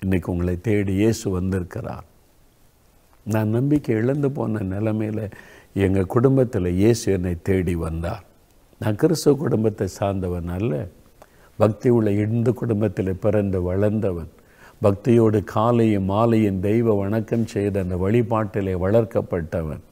Speaker 1: இன்னைக்கு உங்களை தேடி இயேசு வந்திருக்கிறார். நான் நம்பிக்கை இழந்து போன நிலைமையில் எங்கள் குடும்பத்தில் இயேசு என்னை தேடி வந்தார். நான் கிறிஸ்துவ குடும்பத்தை சார்ந்தவன் அல்ல. பக்தி உள்ள இந்து குடும்பத்தில் பிறந்து வளர்ந்தவன். பக்தியோடு காலையும் மாலையும் தெய்வ வணக்கம் செய்த அந்த வழிபாட்டிலே வளர்க்கப்பட்டவன்.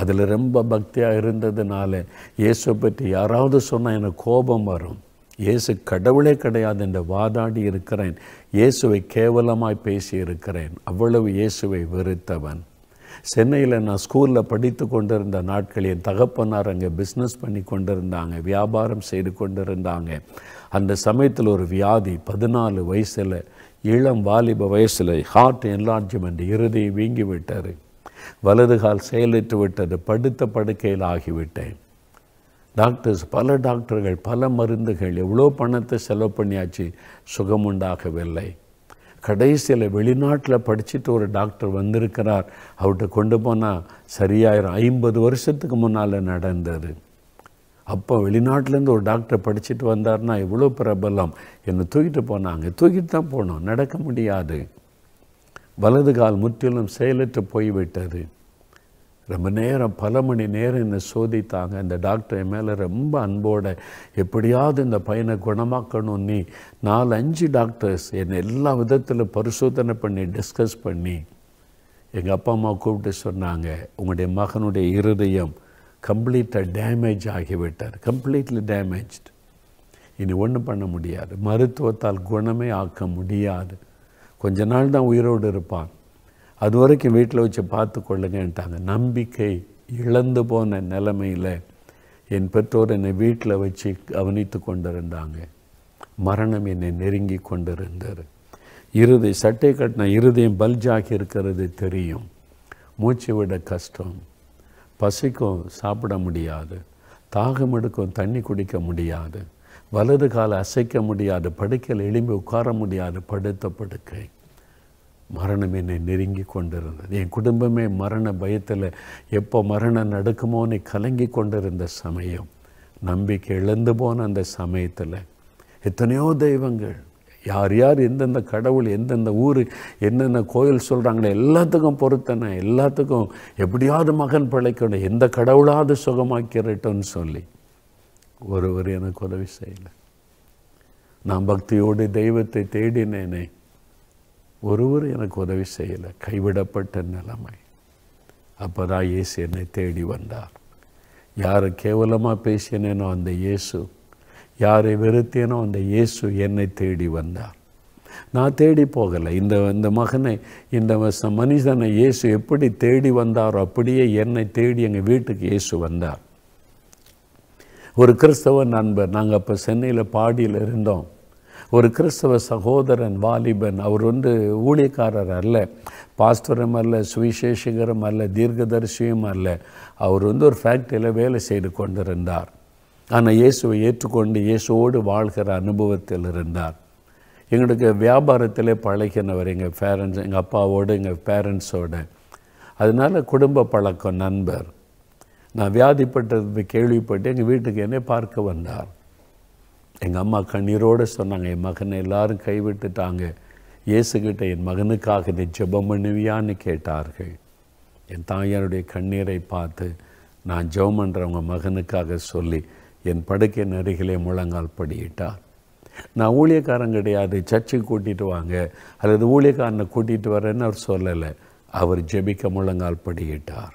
Speaker 1: அதில் ரொம்ப பக்தியாக இருந்ததுனால இயேசு பற்றி யாராவது சொன்னால் எனக்கு கோபம் வரும். இயேசு கடவுளே கிடையாது என்று வாதாடி இருக்கிறேன். இயேசுவை கேவலமாய் பேசி இருக்கிறேன் அவ்வளவு இயேசுவை வெறுத்தவன். சென்னையில் நான் ஸ்கூலில் படித்து கொண்டிருந்த நாட்கள் என் தகப்பனார் அங்கே பிஸ்னஸ் பண்ணி கொண்டிருந்தாங்க வியாபாரம் செய்து கொண்டிருந்தாங்க. அந்த சமயத்தில் ஒரு வியாதி பதினாலு வயசில் இளம் வாலிப வயசில் ஹார்ட் என்லார்ஜ்மெண்ட் இறுதி வீங்கி விட்டார் வலது கால் செயலிட்டு விட்டது படுத்த படுக்கையில் ஆகிவிட்டேன். டாக்டர்ஸ் பல டாக்டர்கள் பல மருந்துகள் எவ்வளோ பணத்தை செலவு பண்ணியாச்சு சுகம் உண்டாகவில்லை கடைசியில் வெளிநாட்டில் படிச்சுட்டு ஒரு டாக்டர் வந்திருக்கிறார். அவர்கிட்ட கொண்டு போனால் சரியாயிரம் ஐம்பது வருஷத்துக்கு முன்னால் நடந்தது. அப்போ வெளிநாட்டிலேருந்து ஒரு டாக்டர் படிச்சுட்டு வந்தார்னா எவ்வளோ பிரபலம். என்னை தூக்கிட்டு போனாங்க. தூக்கிட்டு தான் போனோம். நடக்க முடியாது. வலது கால் முற்றிலும் செயலற்று போய்விட்டது. ரொம்ப நேரம் பல மணி நேரம் என்னை சோதித்தாங்க. அந்த டாக்டர் என் மேலே ரொம்ப அன்போட எப்படியாவது இந்த பையனை குணமாக்கணும் நீ. நாலு அஞ்சு டாக்டர்ஸ் என்னை எல்லா விதத்தில் பரிசோதனை பண்ணி டிஸ்கஸ் பண்ணி. எங்கள் அப்பா அம்மா கூப்பிட்டு சொன்னாங்க உங்களுடைய மகனுடைய இருதயம் கம்ப்ளீட்டாக டேமேஜ் ஆகிவிட்டார். Completely damaged. இனி ஒன்றும் பண்ண முடியாது. மருத்துவத்தால் குணமே ஆக்க முடியாது. கொஞ்ச நாள் தான் உயிரோடு இருப்பான். அது வரைக்கும் வீட்டில் வச்சு பார்த்து கொள்ளுங்கன்ட்டாங்க. நம்பிக்கை இழந்து போன நிலைமையில் என் பெற்றோர் என்னை வீட்டில் வச்சு கவனித்து கொண்டிருந்தாங்க. மரணம் என்னை நெருங்கி கொண்டிருந்தார் இருதை சட்டை கட்டின இருதயம் பல்ஜாகி இருக்கிறது தெரியும். மூச்சு விட கஷ்டம். பசிக்கும் சாப்பிட முடியாது தாகம் எடுக்கும் தண்ணி குடிக்க முடியாது வலது காலை அசைக்க முடியாது படுக்கையில் எழும்பி உட்கார முடியாது படுத்த படுக்கை. மரணம் என்னை நெருங்கி கொண்டிருந்தது. என் குடும்பமே மரண பயத்தில் எப்போ மரணம் நடக்குமோன்னு கலங்கி கொண்டிருந்த சமயம். நம்பிக்கை இழந்து போன அந்த சமயத்தில் எத்தனையோ தெய்வங்கள் யார் யார் எந்தெந்த கடவுள் எந்தெந்த ஊர் என்னென்ன கோயில் சொல்கிறாங்களோ எல்லாத்துக்கும் பொறுத்தன எல்லாத்துக்கும் எப்படியாவது மகன் பிழைக்கணும் எந்த கடவுளாவது சுகமாக்கிறட்டோன்னு சொல்லி. ஒருவர் எனக்கு உதவி செய்யலை நான் பக்தியோடு தெய்வத்தை தேடினேனே ஒருவர் எனக்கு உதவி செய்யலை. கைவிடப்பட்ட நிலைமை. அப்போ தான் இயேசு என்னை தேடி வந்தார். யாரை கேவலமாக பேசினேனோ அந்த இயேசு யாரை வெறுத்தேனோ அந்த இயேசு என்னை தேடி வந்தார். நான் தேடி போகலை. இந்த இந்த மகனை இந்த மனிதனை இயேசு எப்படி தேடி வந்தாரோ அப்படியே என்னை தேடி எங்கள் வீட்டுக்கு இயேசு வந்தார். ஒரு கிறிஸ்தவ நண்பர் நாங்கள் அப்போ சென்னையில் பாடியில் இருந்தோம். ஒரு கிறிஸ்தவ சகோதரன் வாலிபன் அவர் வந்து ஊழியக்காரர் அல்ல. பாஸ்தரம் அல்ல சுவிசேஷகரும் அல்ல தீர்க்கதரிசியும் அல்ல. அவர் வந்து ஒரு ஃபேக்ட்ரியில் வேலை செய்து கொண்டிருந்தார். ஆனால் இயேசுவை ஏற்றுக்கொண்டு இயேசுவோடு வாழ்கிற அனுபவத்தில் இருந்தார். எங்களுக்கு வியாபாரத்திலே பழகினவர் எங்கள் பேரண்ட்ஸ் எங்கள் அப்பாவோடு எங்கள் பேரண்ட்ஸோட அதனால குடும்ப பழக்கம் நண்பர். நான் வியாதிப்பட்டது கேள்விப்பட்டு எங்கள் வீட்டுக்கு என்னை பார்க்க வந்தார். எங்கள் அம்மா கண்ணீரோடு சொன்னாங்க என் மகனை எல்லாரும் கைவிட்டுட்டாங்க. இயேசுகிட்ட என் மகனுக்காக நீ ஜெபம் பண்ணுவியான்னு கேட்டார்கள். என் தாயாருடைய கண்ணீரை பார்த்து நான் ஜெபம் பண்ணுறவங்க மகனுக்காக சொல்லி என் படுக்கையின் அருகிலே முழங்கால் படியிட்டார். நான் ஊழியக்காரன் கிடையாது சர்ச்சுக்கு கூட்டிகிட்டு வாங்க. அல்லது ஊழியக்காரனை கூட்டிகிட்டு வரேன்னு அவர் சொல்லலை. அவர் ஜெபிக்க முழங்கால் படியிட்டார்.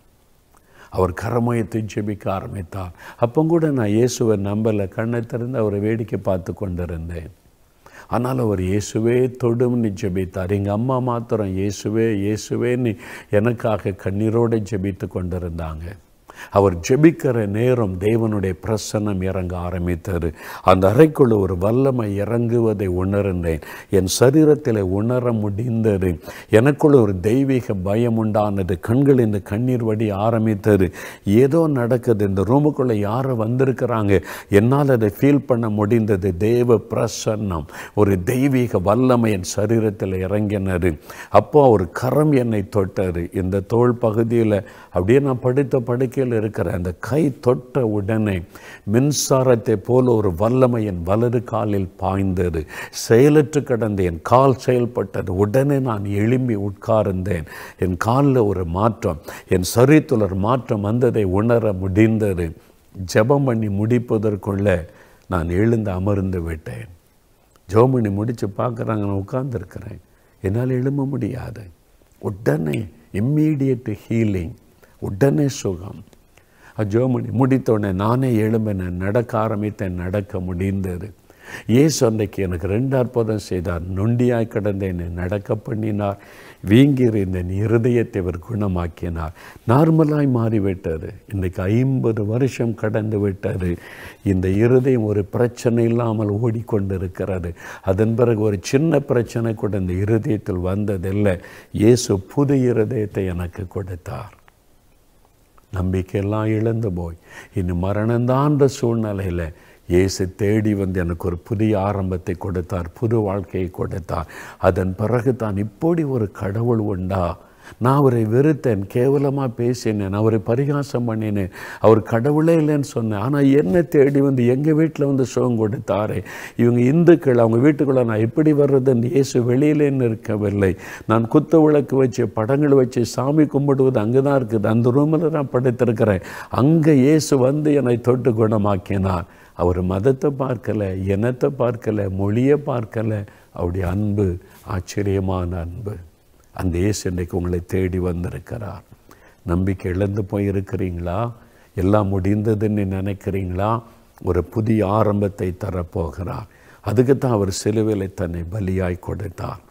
Speaker 1: அவர் கரமயத்தை ஜெபிக்க ஆரம்பித்தார். அப்போ கூட நான் இயேசுவை நம்பலை. கண்ணை திறந்து அவரை வேடிக்கை பார்த்து கொண்டிருந்தேன். ஆனால் அவர் இயேசுவே தொடும்னு ஜெபித்தார். எங்கள் அம்மா மாத்திரம் இயேசுவே இயேசுவேன்னு எனக்காக கண்ணீரோடு ஜெபித்து கொண்டிருந்தாங்க. அவர் ஜெபிக்கிற நேரம் தேவனுடைய பிரசன்னம் இறங்க ஆரம்பித்தது. அந்த அறைக்குள்ள ஒரு வல்லமை இறங்குவதை உணர்ந்தேன். என் சரீரத்தில் உணர முடிந்தது. எனக்குள்ள ஒரு தெய்வீக பயம் உண்டானது. கண்கள் இந்த கண்ணீர் வடி ஆரம்பித்தது. ஏதோ நடக்குது. இந்த ரூமுக்குள்ளே யார் வந்திருக்கிறாங்க. என்னால் அதை ஃபீல் பண்ண முடிந்தது. தேவ பிரசன்னம். ஒரு தெய்வீக வல்லமை என் சரீரத்தில் இறங்கினது. அப்போ ஒரு கரம் என்னை தொட்டது. இந்த தோல் பகுதியில் அப்படியே நான் படுத்த கையில் இருக்கிற அந்த கை தொட்ட உடனே மின்சாரத்தை போல ஒரு வல்லமை என் வலது காலில் பாய்ந்தது. செயலற்று கிடந்த என் கால் செயல்பட்டது. உடனே நான் எழும்பி உட்கார்ந்தேன். என் காலில் ஒரு மாற்றம் என் சரித்துலர் மாற்றம் வந்ததை உணர முடிந்தது. ஜபம் பண்ணி முடிப்பதற்குள்ளே நான் எழுந்து அமர்ந்து விட்டேன். ஜெபம் பண்ணி முடித்து பார்க்குறாங்க நான் உட்கார்ந்துருக்கிறேன். என்னால் எழும்ப முடியாது. உடனே இம்மீடியட் ஹீலிங் உடனே சுகம். ஜோமணி முடித்தோடனே நானே எழும்பினேன் நடக்க ஆரம்பித்தேன் நடக்க முடிந்தது. ஏசு அன்றைக்கு எனக்கு ரெண்டு அற்புதம் செய்தார். நொண்டியாய் கிடந்தேன் நடக்க பண்ணினார். வீங்கியிருந்த இருதயத்தை அவர் குணமாக்கினார். நார்மலாய் மாறிவிட்டது. இன்றைக்கு ஐம்பது வருஷம் கடந்து விட்டது. இந்த இருதயம் ஒரு பிரச்சனை இல்லாமல் ஓடிக்கொண்டிருக்கிறது. அதன் பிறகு ஒரு சின்ன பிரச்சனை கூட இந்த இருதயத்தில் வந்ததில்லை. இயேசு புது இருதயத்தை எனக்கு கொடுத்தார். நம்பிக்கையெல்லாம் இழந்து போய். இன்னும் மரணந்தான்ற சூழ்நிலையில் இயேசு தேடி வந்து எனக்கு ஒரு புதிய ஆரம்பத்தை கொடுத்தார் புது வாழ்க்கையை கொடுத்தார். அதன் பிறகு தான் இப்படி ஒரு கடவுள் உண்டா? நான் அவரை வெறுத்தேன் கேவலமாக பேசினேன் அவரை பரிகாசம் பண்ணினேன் அவர் கடவுளே இல்லைன்னு சொன்னேன். ஆனால் என்ன தேடி வந்து எங்கள் வீட்டில் வந்து சுகம் கொடுத்தாரே இவங்க இந்துக்கள் அவங்க வீட்டுக்குள்ளே நான் எப்படி வர்றதுன்னு இயேசு வெளியிலேன்னு இருக்கவில்லை நான் குத்து விளக்கு வச்சு படங்கள் வச்சு சாமி கும்பிடுவது அங்கே தான் இருக்குது. அந்த ரூமில் நான் படுத்திருக்கிறேன். அங்கே இயேசு வந்து என்னை தொட்டு குணமாக்கினார். அவர் மதத்தை பார்க்கலை இனத்தை பார்க்கலை மொழியை பார்க்கலை. அவருடைய அன்பு ஆச்சரியமான அன்பு. அந்த இயேசு இன்றைக்கு உங்களை தேடி வந்திருக்கிறார். நம்பிக்கை இழந்து போயிருக்கிறீங்களா? எல்லாம் முடிந்ததுன்னு நினைக்கிறீங்களா? ஒரு புதிய ஆரம்பத்தை தரப்போகிறார். அதுக்கு தான் அவர் சிலுவையில் தன்னை பலியாய் கொடுத்தார்.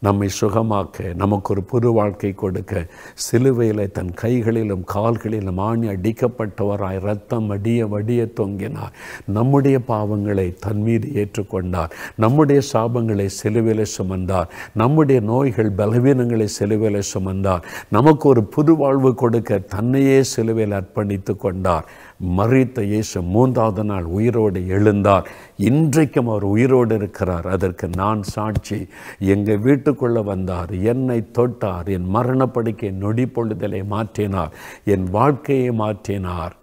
Speaker 1: நம்மை சுகமாக்க நமக்கு ஒரு புது வாழ்க்கை கொடுக்க சிலுவையில் தன் கைகளிலும் கால்களிலும் ஆணி அடிக்கப்பட்டவராய் ரத்தம் அடிய வடிய தொங்கினார். நம்முடைய பாவங்களை தன் மீது ஏற்றுக்கொண்டார். நம்முடைய சாபங்களை சிலுவையில் சுமந்தார். நம்முடைய நோய்கள் பலவீனங்களை சிலுவையில் சுமந்தார். நமக்கு ஒரு புது வாழ்வு கொடுக்க தன்னையே சிலுவையில் அர்ப்பணித்து கொண்டார். மறித்த இயேசு மூன்றாவது நாள் உயிரோடு எழுந்தார். இன்றைக்கும் அவர் உயிரோடு இருக்கிறார். அதற்கு நான் சாட்சி எங்கள் வீட்டுக்குள்ளே வந்தார் என்னை தொட்டார் என் மரணப்படுக்கை நொடி பொழுதலை மாற்றினார் என் வாழ்க்கையை மாற்றினார்.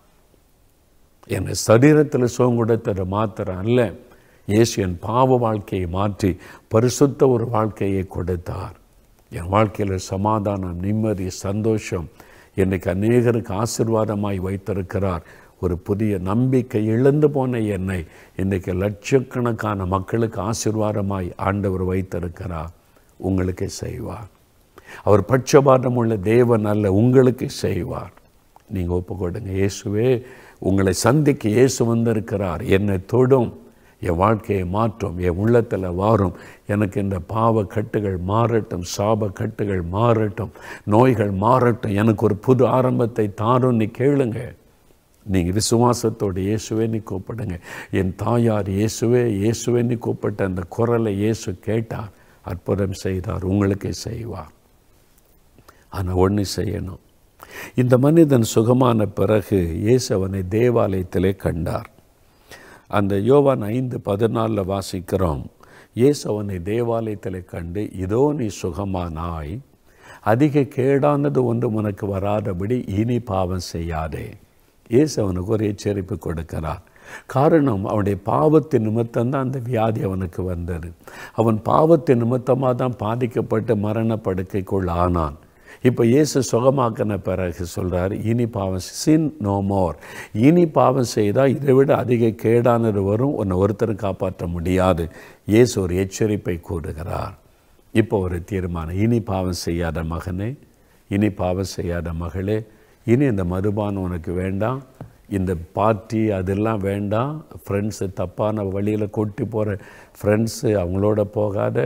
Speaker 1: என்னை சரீரத்தில் சுகம் கொடுத்தது மாத்திரம் அல்ல இயேசு என் பாவ வாழ்க்கையை மாற்றி பரிசுத்த ஒரு வாழ்க்கையை கொடுத்தார். என் வாழ்க்கையில் சமாதானம் நிம்மதி சந்தோஷம் இன்றைக்கு அநேகருக்கு ஆசிர்வாதமாய் வைத்திருக்கிறார். ஒரு புதிய நம்பிக்கை இழந்து போன என்னை இன்றைக்கு லட்சக்கணக்கான மக்களுக்கு ஆசிர்வாதமாய் ஆண்டவர் வைத்திருக்கிறார். உங்களுக்கு செய்வார். அவர் பட்சபாதம் உள்ள தேவன் அல்ல உங்களுக்கு செய்வார். நீங்கள் ஒப்பு கொடுங்க இயேசுவே உங்களை சந்திக்க இயேசு வந்திருக்கிறார். என்னை தொடும் என் வாழ்க்கையை மாற்றும் என் உள்ளத்தில் வாரும். எனக்கு இந்த பாவ கட்டுகள் மாறட்டும் சாப கட்டுகள் மாறட்டும் நோய்கள் மாறட்டும். எனக்கு ஒரு புது ஆரம்பத்தை தாருன்னு கேளுங்கள் நீங்கள் விசுவாசத்தோடு இயேசுவேன்னு கூப்பிடுங்க. என் தாயார் இயேசுவே இயேசுவேன்னு கூப்பிட்ட அந்த குரலை இயேசு கேட்டார். அற்புதம் செய்தார் உங்களுக்கு செய்வார். ஆனால் ஒன்று செய்யணும். இந்த மனிதன் சுகமான பிறகு இயேசு அவனை தேவாலயத்திலே கண்டார். அந்த யோவான் ஐந்து பதினாலில் வாசிக்கிறோம். இயேசு அவனை தேவாலயத்தில் கண்டு இதோ நீ சுகமானாய் அதிக கேடானது ஒன்று உனக்கு வராதபடி இனி பாவம் செய்யாதே. இயேசு அவனுக்கு ஒரு எச்சரிப்பு கொடுக்கிறார். காரணம் அவனுடைய பாவத்தின் நிமித்தம்தான் அந்த வியாதி அவனுக்கு வந்தது. அவன் பாவத்தின் நிமித்தமாக தான் பாதிக்கப்பட்டு மரண படுக்கைக்குள் ஆனான். இப்போ இயேசு சுகமாக்கின பிறகு சொல்கிறார் இனி பாவம் சின் நோ மோர் இனி பாவம் செய்தால் இதை விட அதிக கேடானது வரும் உன்னை ஒருத்தர் காப்பாற்ற முடியாது. இயேசு ஒரு எச்சரிப்பை கூறுகிறார். இப்போ ஒரு தீர்மானம் இனி பாவம் செய்யாத மகனே இனி பாவம் செய்யாத மகளே இனி இந்த மதுபானம் உனக்கு வேண்டாம். இந்த பார்ட்டி அதெல்லாம் வேண்டாம். ஃப்ரெண்ட்ஸு தப்பான வழியில் கூட்டி போகிற ஃப்ரெண்ட்ஸு அவங்களோட போகாத.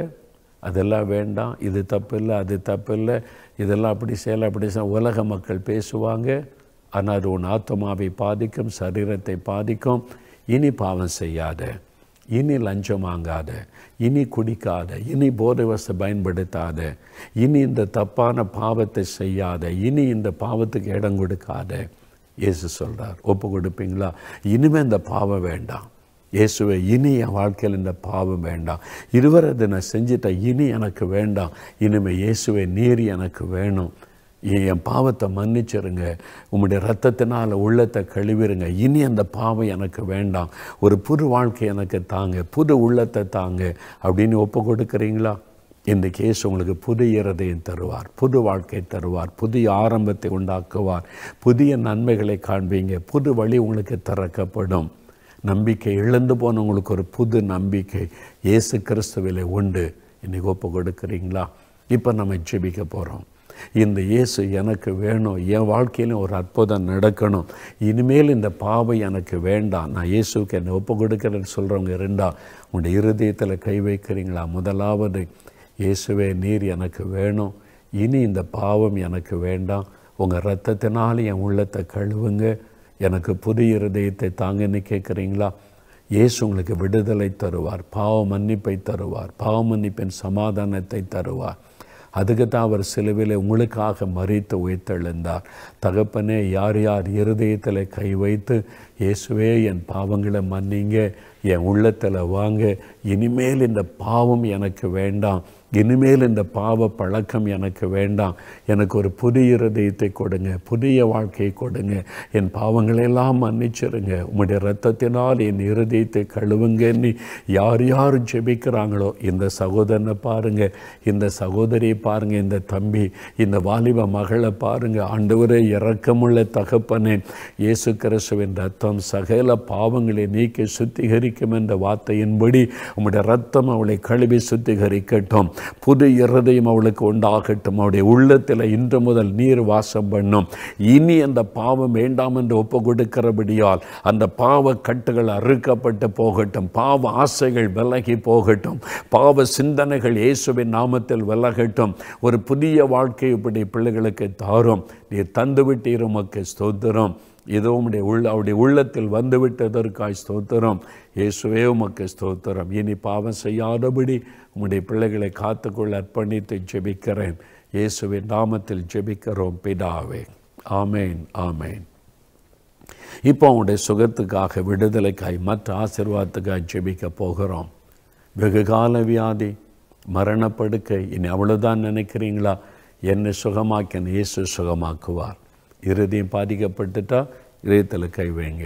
Speaker 1: அதெல்லாம் வேண்டாம். இது தப்பு இல்லை அது தப்பு இல்லை இதெல்லாம் அப்படி செய்யலை அப்படி செய்ய உலக மக்கள் பேசுவாங்க. ஆனால் அது உன் ஆத்மாவை பாதிக்கும் சரீரத்தை பாதிக்கும். இனி பாவம் செய்யாத. இனி லஞ்சம் வாங்காத. இனி குடிக்காத இனி போதை வசத்தை பயன்படுத்தாத இனி இந்த தப்பான பாவத்தை செய்யாத இனி இந்த பாவத்துக்கு இடம் கொடுக்காத. இயேசு சொல்கிறார் ஒப்பு கொடுப்பீங்களா? இனிமேல் இந்த பாவம் வேண்டாம். இயேசுவை இனி என் வாழ்க்கையில் இந்த பாவம் வேண்டாம். இருவரை நான் செஞ்சிட்டேன் இனி எனக்கு வேண்டாம். இனிமேல் இயேசுவை நீர் எனக்கு வேணும். என் பாவத்தை மன்னிச்சிருங்க. உம்முடைய ரத்தத்தினால் உள்ளத்தை கழுவிருங்க. இனி அந்த பாவம் எனக்கு வேண்டாம். ஒரு புது வாழ்க்கை எனக்கு தாங்க. புது உள்ளத்தை தாங்க. அப்படின்னு ஒப்பு கொடுக்குறீங்களா? இந்த கேஸ் உங்களுக்கு புது இருதயம் தருவார். புது வாழ்க்கை தருவார். புதிய ஆரம்பத்தை உண்டாக்குவார். புதிய நன்மைகளை காண்பீங்க. புது வழி உங்களுக்கு திறக்கப்படும். நம்பிக்கை இழந்து போனவங்களுக்கு ஒரு புது நம்பிக்கை இயேசு கிறிஸ்துவிலே உண்டு. இன்றைக்கி ஒப்பு கொடுக்குறீங்களா? இப்போ நம்ம ஜெபிக்க போகிறோம் இந்த இயேசு எனக்கு வேணும் என் வாழ்க்கையிலும் ஒரு அற்புதம் நடக்கணும். இனிமேல் இந்த பாவம் எனக்கு வேண்டாம். நான் இயேசுக்கு என்னை ஒப்பு கொடுக்குறேன்னு சொல்கிறவங்க ரெண்டா உங்களுடைய இருதயத்தில் கை வைக்கிறீங்களா? முதலாவது இயேசுவே நீர் எனக்கு வேணும். இனி இந்த பாவம் எனக்கு வேண்டாம். உங்கள் ரத்தத்தினால் என் உள்ளத்தை கழுவுங்க. எனக்கு புது இருதயத்தை தாங்கன்னு கேட்குறீங்களா இயேசு உங்களுக்கு விடுதலை தருவார் பாவ மன்னிப்பை தருவார் பாவ மன்னிப்பின் சமாதானத்தை தருவார். அதுக்கு தான் அவர் சிலுவையில் உங்களுக்காக மறித்து உயிர்த்தெழுந்தார். தகப்பனே யார் யார் இருதயத்தில் கை வைத்து இயேசுவே என் பாவங்களை மன்னிங்க என் உள்ளத்தில் வாங்க இனிமேல் இந்த பாவம் எனக்கு வேண்டாம். இனிமேல் இந்த பாவ பழக்கம் எனக்கு வேண்டாம். எனக்கு ஒரு புதிய இருதயத்தை கொடுங்க புதிய வாழ்க்கையை கொடுங்க. என் பாவங்களெல்லாம் மன்னிச்சிருங்க. உம்முடைய ரத்தத்தினால் என் இருதயத்தை கழுவுங்கன்னு யார் யார் ஜெபிக்கிறாங்களோ இந்த சகோதரனை பாருங்க இந்த சகோதரியை பாருங்க இந்த தம்பி இந்த வாலிப மகளை பாருங்க. ஆண்டவரே இறக்கமுள்ள தகப்பனே இயேசு கிறிஸ்துவின் ரத்தம் சகல பாவங்களை நீக்கி சுத்திகரிக்கும் என்ற வார்த்தையின்படி உம்முடைய ரத்தம் அவளை கழுவி சுத்திகரிக்கட்டும். புது இருதயம் அவளுக்கு உண்டாகட்டும். அவருடைய உள்ளத்தில் இன்று முதல் நீர் வாசம் பண்ணும். இனி அந்த பாவம் வேண்டாம் என்று ஒப்பு கொடுக்கிறபடியால் அந்த பாவ கட்டுகள் அறுக்கப்பட்டு போகட்டும். பாவ ஆசைகள் விலகி போகட்டும். பாவ சிந்தனைகள் இயேசுவின் நாமத்தில் விலகட்டும். ஒரு புதிய வாழ்க்கை இப்படி பிள்ளைகளுக்கு தாரும். நீர் தந்துவிட்டீர் உமக்கு ஸ்தோத்திரம். இதோ உடைய உள்ள அவருடைய உள்ளத்தில் வந்துவிட்டதற்காய் ஸ்தோத்திரம். இயேசுவே உமக்கு ஸ்தோத்திரம். இனி பாவம் செய்யாதபடி உம்முடைய பிள்ளைகளை காத்துக்கொள்ள அர்ப்பணித்து ஜெபிக்கிறேன். இயேசுவின் நாமத்தில் ஜெபிக்கிறோம் பிதாவே. ஆமேன் ஆமேன். இப்போ அவனுடைய சுகத்துக்காக விடுதலைக்காய் மற்ற ஆசீர்வாதத்துக்காக ஜெபிக்க போகிறோம். வெகு கால வியாதி மரணப்படுக்கை இனி அவ்வளோதான் நினைக்கிறீங்களா? என்னை சுகமாக்கின இயேசு சுகமாக்குவார். இருதயம் பாதிக்கப்பட்டுட்டா இதயத்தில் கை வைங்க.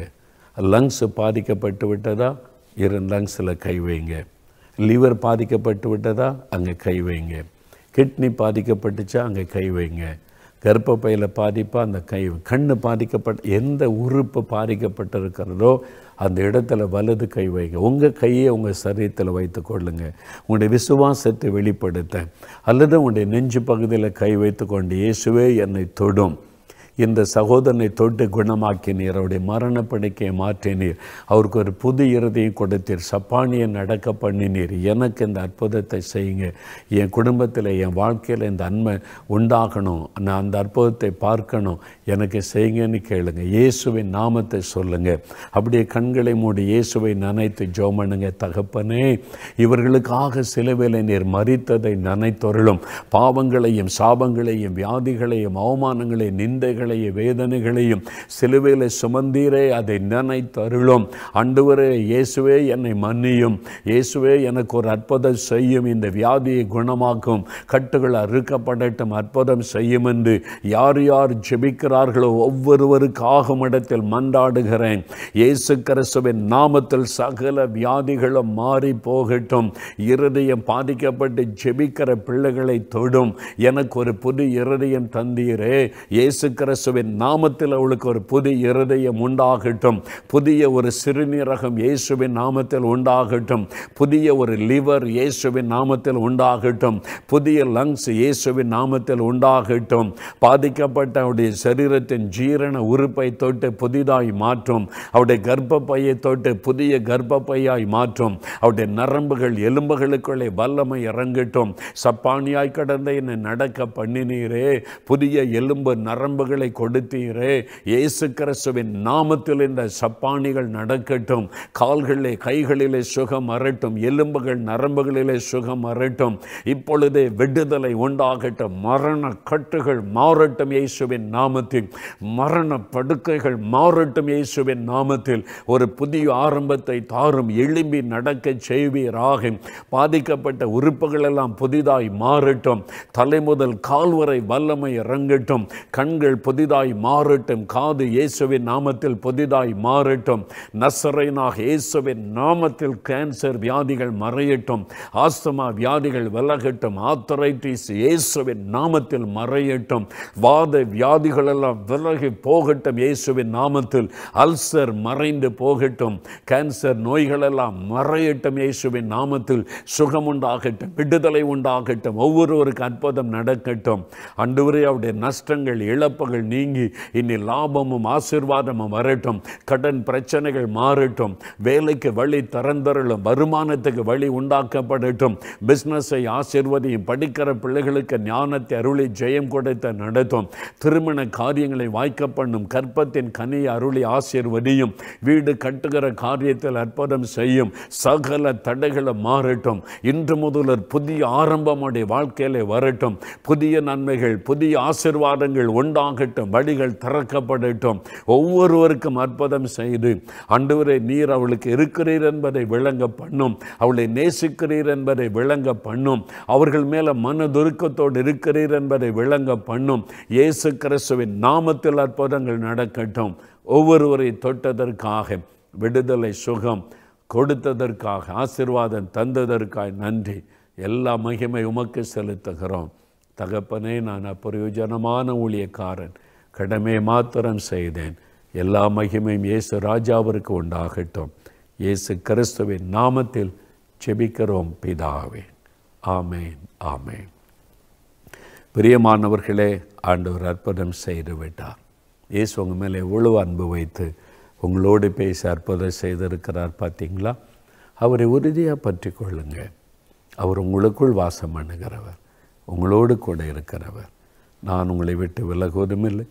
Speaker 1: லங்ஸ் பாதிக்கப்பட்டு விட்டதா இரு லங்ஸில் கை வைங்க. லிவர் பாதிக்கப்பட்டு விட்டதா அங்கே கை வைங்க. கிட்னி பாதிக்கப்பட்டுச்சா அங்கே கை வைங்க. கர்ப்பப்பையில் பாதிப்பாக அந்த கை கண் பாதிக்கப்பட்ட எந்த உறுப்பு பாதிக்கப்பட்டிருக்கிறதோ அந்த இடத்துல வலது கை வைங்க. உங்கள் கையை உங்கள் சரீரத்தில் வைத்து கொள்ளுங்க. உங்களுடைய விசுவாசத்தை வெளிப்படுத்த. அல்லது உங்களுடைய நெஞ்சு பகுதியில் கை வைத்து கொண்டு இயேசுவே என்னை தொடும். இந்த சகோதரனை தொட்டு குணமாக்கினீர் அவருடைய மரண படுக்கையை மாற்றினீர் அவருக்கு ஒரு புது இருதையும் கொடுத்தீர் சப்பானியை நடக்க பண்ணினீர். எனக்கு இந்த அற்புதத்தை செய்யுங்க. என் குடும்பத்தில் என் வாழ்க்கையில் இந்த அன்மை உண்டாகணும் நான் அந்த அற்புதத்தை பார்க்கணும். எனக்கு செய்யுங்கன்னு கேளுங்க. இயேசுவின் நாமத்தை சொல்லுங்க. அப்படியே கண்களை மூடி இயேசுவை நினைத்து ஜோமனுங்க தகப்பனே இவர்களுக்காக சிலுவையில் நீர் மறித்ததை நினைத்தொருளும். பாவங்களையும் சாபங்களையும் வியாதிகளையும் அவமானங்களையும் நிந்தைகள் நிந்தைகளையும் வேதனைகளையும் சிலுவையில் சுமந்தீரே அதை நினைத்தருளும். அண்டுவரே இயேசுவே என்னை மன்னியும். இயேசுவே எனக்கு ஒரு அற்புதம் செய்யும். இந்த வியாதியை குணமாக்கும். கட்டுகள் அறுக்கப்படட்டும் அற்புதம் செய்யும் என்று யார் யார் ஜெபிக்கிறார்களோ ஒவ்வொருவருக்காகும் இடத்தில் மன்றாடுகிறேன். இயேசு கிறிஸ்துவின் நாமத்தில் சகல வியாதிகளும் மாறி போகட்டும். இருதயம் பாதிக்கப்பட்டு ஜெபிக்கிற பிள்ளைகளை தொடும். எனக்கு ஒரு புது இருதயம் தந்தீரே. இயேசு கிறிஸ்துவின் நாமத்தில் அவளுக்கு ஒரு புதிய இருதயம் உண்டாகட்டும். புதிய ஒரு சிறுநீரகம் இயேசுவின் நாமத்தில் உண்டாகட்டும். புதிய ஒரு லிவர் இயேசுவின் நாமத்தில் உண்டாகட்டும். புதிய லங்ஸ் இயேசுவின் நாமத்தில் உண்டாகட்டும். பாதிக்கப்பட்ட அவருடைய சரீரத்தின் ஜீரண உறுப்பை தொட்டு புதிதாய் மாற்றும். அவருடைய கர்ப்பப்பையை தொட்டு புதிய கர்ப்பப்பையாய் மாற்றும். அவருடைய நரம்புகள் எலும்புகளுக்குள்ளே வல்லமை இறங்கட்டும். சப்பானியாய் கடந்த என்னை நடக்க பண்ணினீரே. புதிய எலும்பு நரம்புகளை விடுதலை கொடுத்தீரே. இயேசு கிறிஸ்துவின் நாமத்தில் இந்த சப்பானிகள் நடக்கட்டும். கால்களிலே கைகளிலே சுகம் அரட்டும் எலும்புகள் நரம்புகளிலே சுகம் அரட்டும் இப்பொழுதே விடுதலை உண்டாகட்டும். மரண கட்டுகள் மாறட்டும் இயேசுவின் நாமத்தில். மரண படுக்கைகள் மாறட்டும் இயேசுவின் நாமத்தில். ஒரு புதிய ஆரம்பத்தை தாரும் எழும்பி நடக்க செய்வீராக. பாதிக்கப்பட்ட உறுப்புகள் எல்லாம் புதிதாய் மாறட்டும். தலைமுதல் கால்வரை வல்லமை இறங்கட்டும். கண்கள் புதிதாய் மாறட்டும். காது இயேசுவின் நாமத்தில் புதிதாய் மாறட்டும். நசரைனாக இயேசுவின் நாமத்தில் கேன்சர் வியாதிகள் மறையட்டும். ஆஸ்துமா வியாதிகள் விலகட்டும். ஆத்தரைட்டிஸ் இயேசுவின் நாமத்தில் மறையட்டும். வாத வியாதிகள் எல்லாம் விலகி போகட்டும் இயேசுவின் நாமத்தில். அல்சர் மறைந்து போகட்டும். கேன்சர் நோய்கள் எல்லாம் மறையட்டும் இயேசுவின் நாமத்தில். சுகம் உண்டாகட்டும் விடுதலை உண்டாகட்டும். ஒவ்வொருவருக்கு அற்புதம் நடக்கட்டும். அன்றுவரே அவருடைய நஷ்டங்கள் இழப்புகள் நீங்கி இனி லாபமும் ஆசீர்வாதமும் வரட்டும். கடன் பிரச்சனைகள் மாறட்டும். வேலைக்கு வழி திறந்தரலும் வருமானத்துக்கு வழி உண்டாக்கப்படட்டும். பிஸ்னஸை ஆசிர்வதியும். படிக்கிற பிள்ளைகளுக்கு ஞானத்தை அருளி ஜெயம் கொடுத்த நடத்தும். திருமண காரியங்களை வாய்க்க பண்ணும். கற்பத்தின் கனியை அருளி ஆசிர்வதியும். வீடு கட்டுகிற காரியத்தில் அற்புதம் செய்யும். சகல தடைகளை மாறட்டும். இன்று முதல் புதிய ஆரம்பமுடைய வாழ்க்கையிலே வரட்டும். புதிய நன்மைகள் புதிய ஆசீர்வாதங்கள் உண்டாகட்டும். வழிகள் திறக்கப்படட்டும். ஒவ்வொருவருக்கும் அற்புதம் செய்து அன்றுவரை நீர் அவளுக்கு இருக்கிறீர் என்பதை விளங்க பண்ணும். அவளை நேசிக்கிறீர் என்பதை விளங்க பண்ணும். அவர்கள் மேல மனதுருக்கத்தோடு இருக்கிறீர் என்பதை விளங்க பண்ணும். இயேசு கிறிஸ்துவின் நாமத்தில் அற்புதங்கள் நடக்கட்டும். ஒவ்வொருவரை தொட்டதற்காக விடுதலை சுகம் கொடுத்ததற்காக ஆசிர்வாதம் தந்ததற்காக நன்றி. எல்லா மகிமை உமக்கு செலுத்துகிறோம். தகப்பனே நான் அப்பிரயோஜனமான ஊழியக்காரன். கடமை மாத்திரம் செய்தேன். எல்லா மகிமையும் இயேசு ராஜாவிற்கு உண்டாகட்டும். இயேசு கிறிஸ்துவின் நாமத்தில் செபிக்கிறோம் பிதாவே. ஆமேன் ஆமேன். பிரியமானவர்களே ஆண்டவர் அற்புதம் செய்து விட்டார் இயேசு உங்கள் மேலே எவ்வளவு அன்பு வைத்து உங்களோடு பேசி அற்புதம் செய்திருக்கிறார் பார்த்தீங்களா? அவரை உறுதியாக பற்றி கொள்ளுங்க. அவர் உங்களுக்குள் வாசம் பண்ணுகிறவர். உங்களோடு கூட இருக்கிறவர். நான் உங்களை விட்டு விலகுவதும் இல்லை.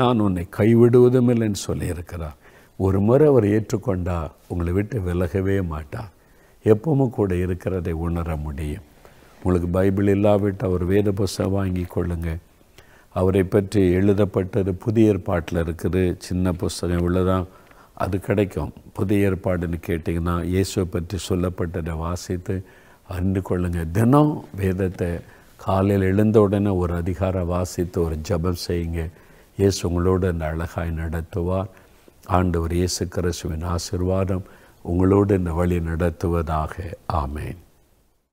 Speaker 1: நான் உன்னை கைவிடுவதும் இல்லைன்னு சொல்லியிருக்கிறார். ஒரு முறை அவர் ஏற்றுக்கொண்டா உங்களை விட்டு விலகவே மாட்டார் எப்பவும் கூட இருக்கிறதை உணர முடியும். உங்களுக்கு பைபிள் இல்லாவிட்டு அவர் வேத புஸ்தகம் வாங்கி கொள்ளுங்க. அவரை பற்றி எழுதப்பட்டது புதிய ஏற்பாட்டில் இருக்குது. சின்ன புஸ்தகம் இவ்வளோதான் அது கிடைக்கும். புதிய ஏற்பாடுன்னு கேட்டிங்கன்னா இயேசுவை பற்றி சொல்லப்பட்டதை வாசித்து அறிந்து கொள்ளுங்கள் தினம் வேதத்தை காலையில் எழுந்த உடனே ஒரு அதிகாரம் வாசித்து ஒரு ஜபம் செய்யுங்க. இயேசு உங்களோடு அந்த அழகாய் நடத்துவார். ஆண்டவர் இயேசு கிறிஸ்துவின் ஆசிர்வாதம் உங்களோடு இந்த வழி நடத்துவதாக. ஆமேன்.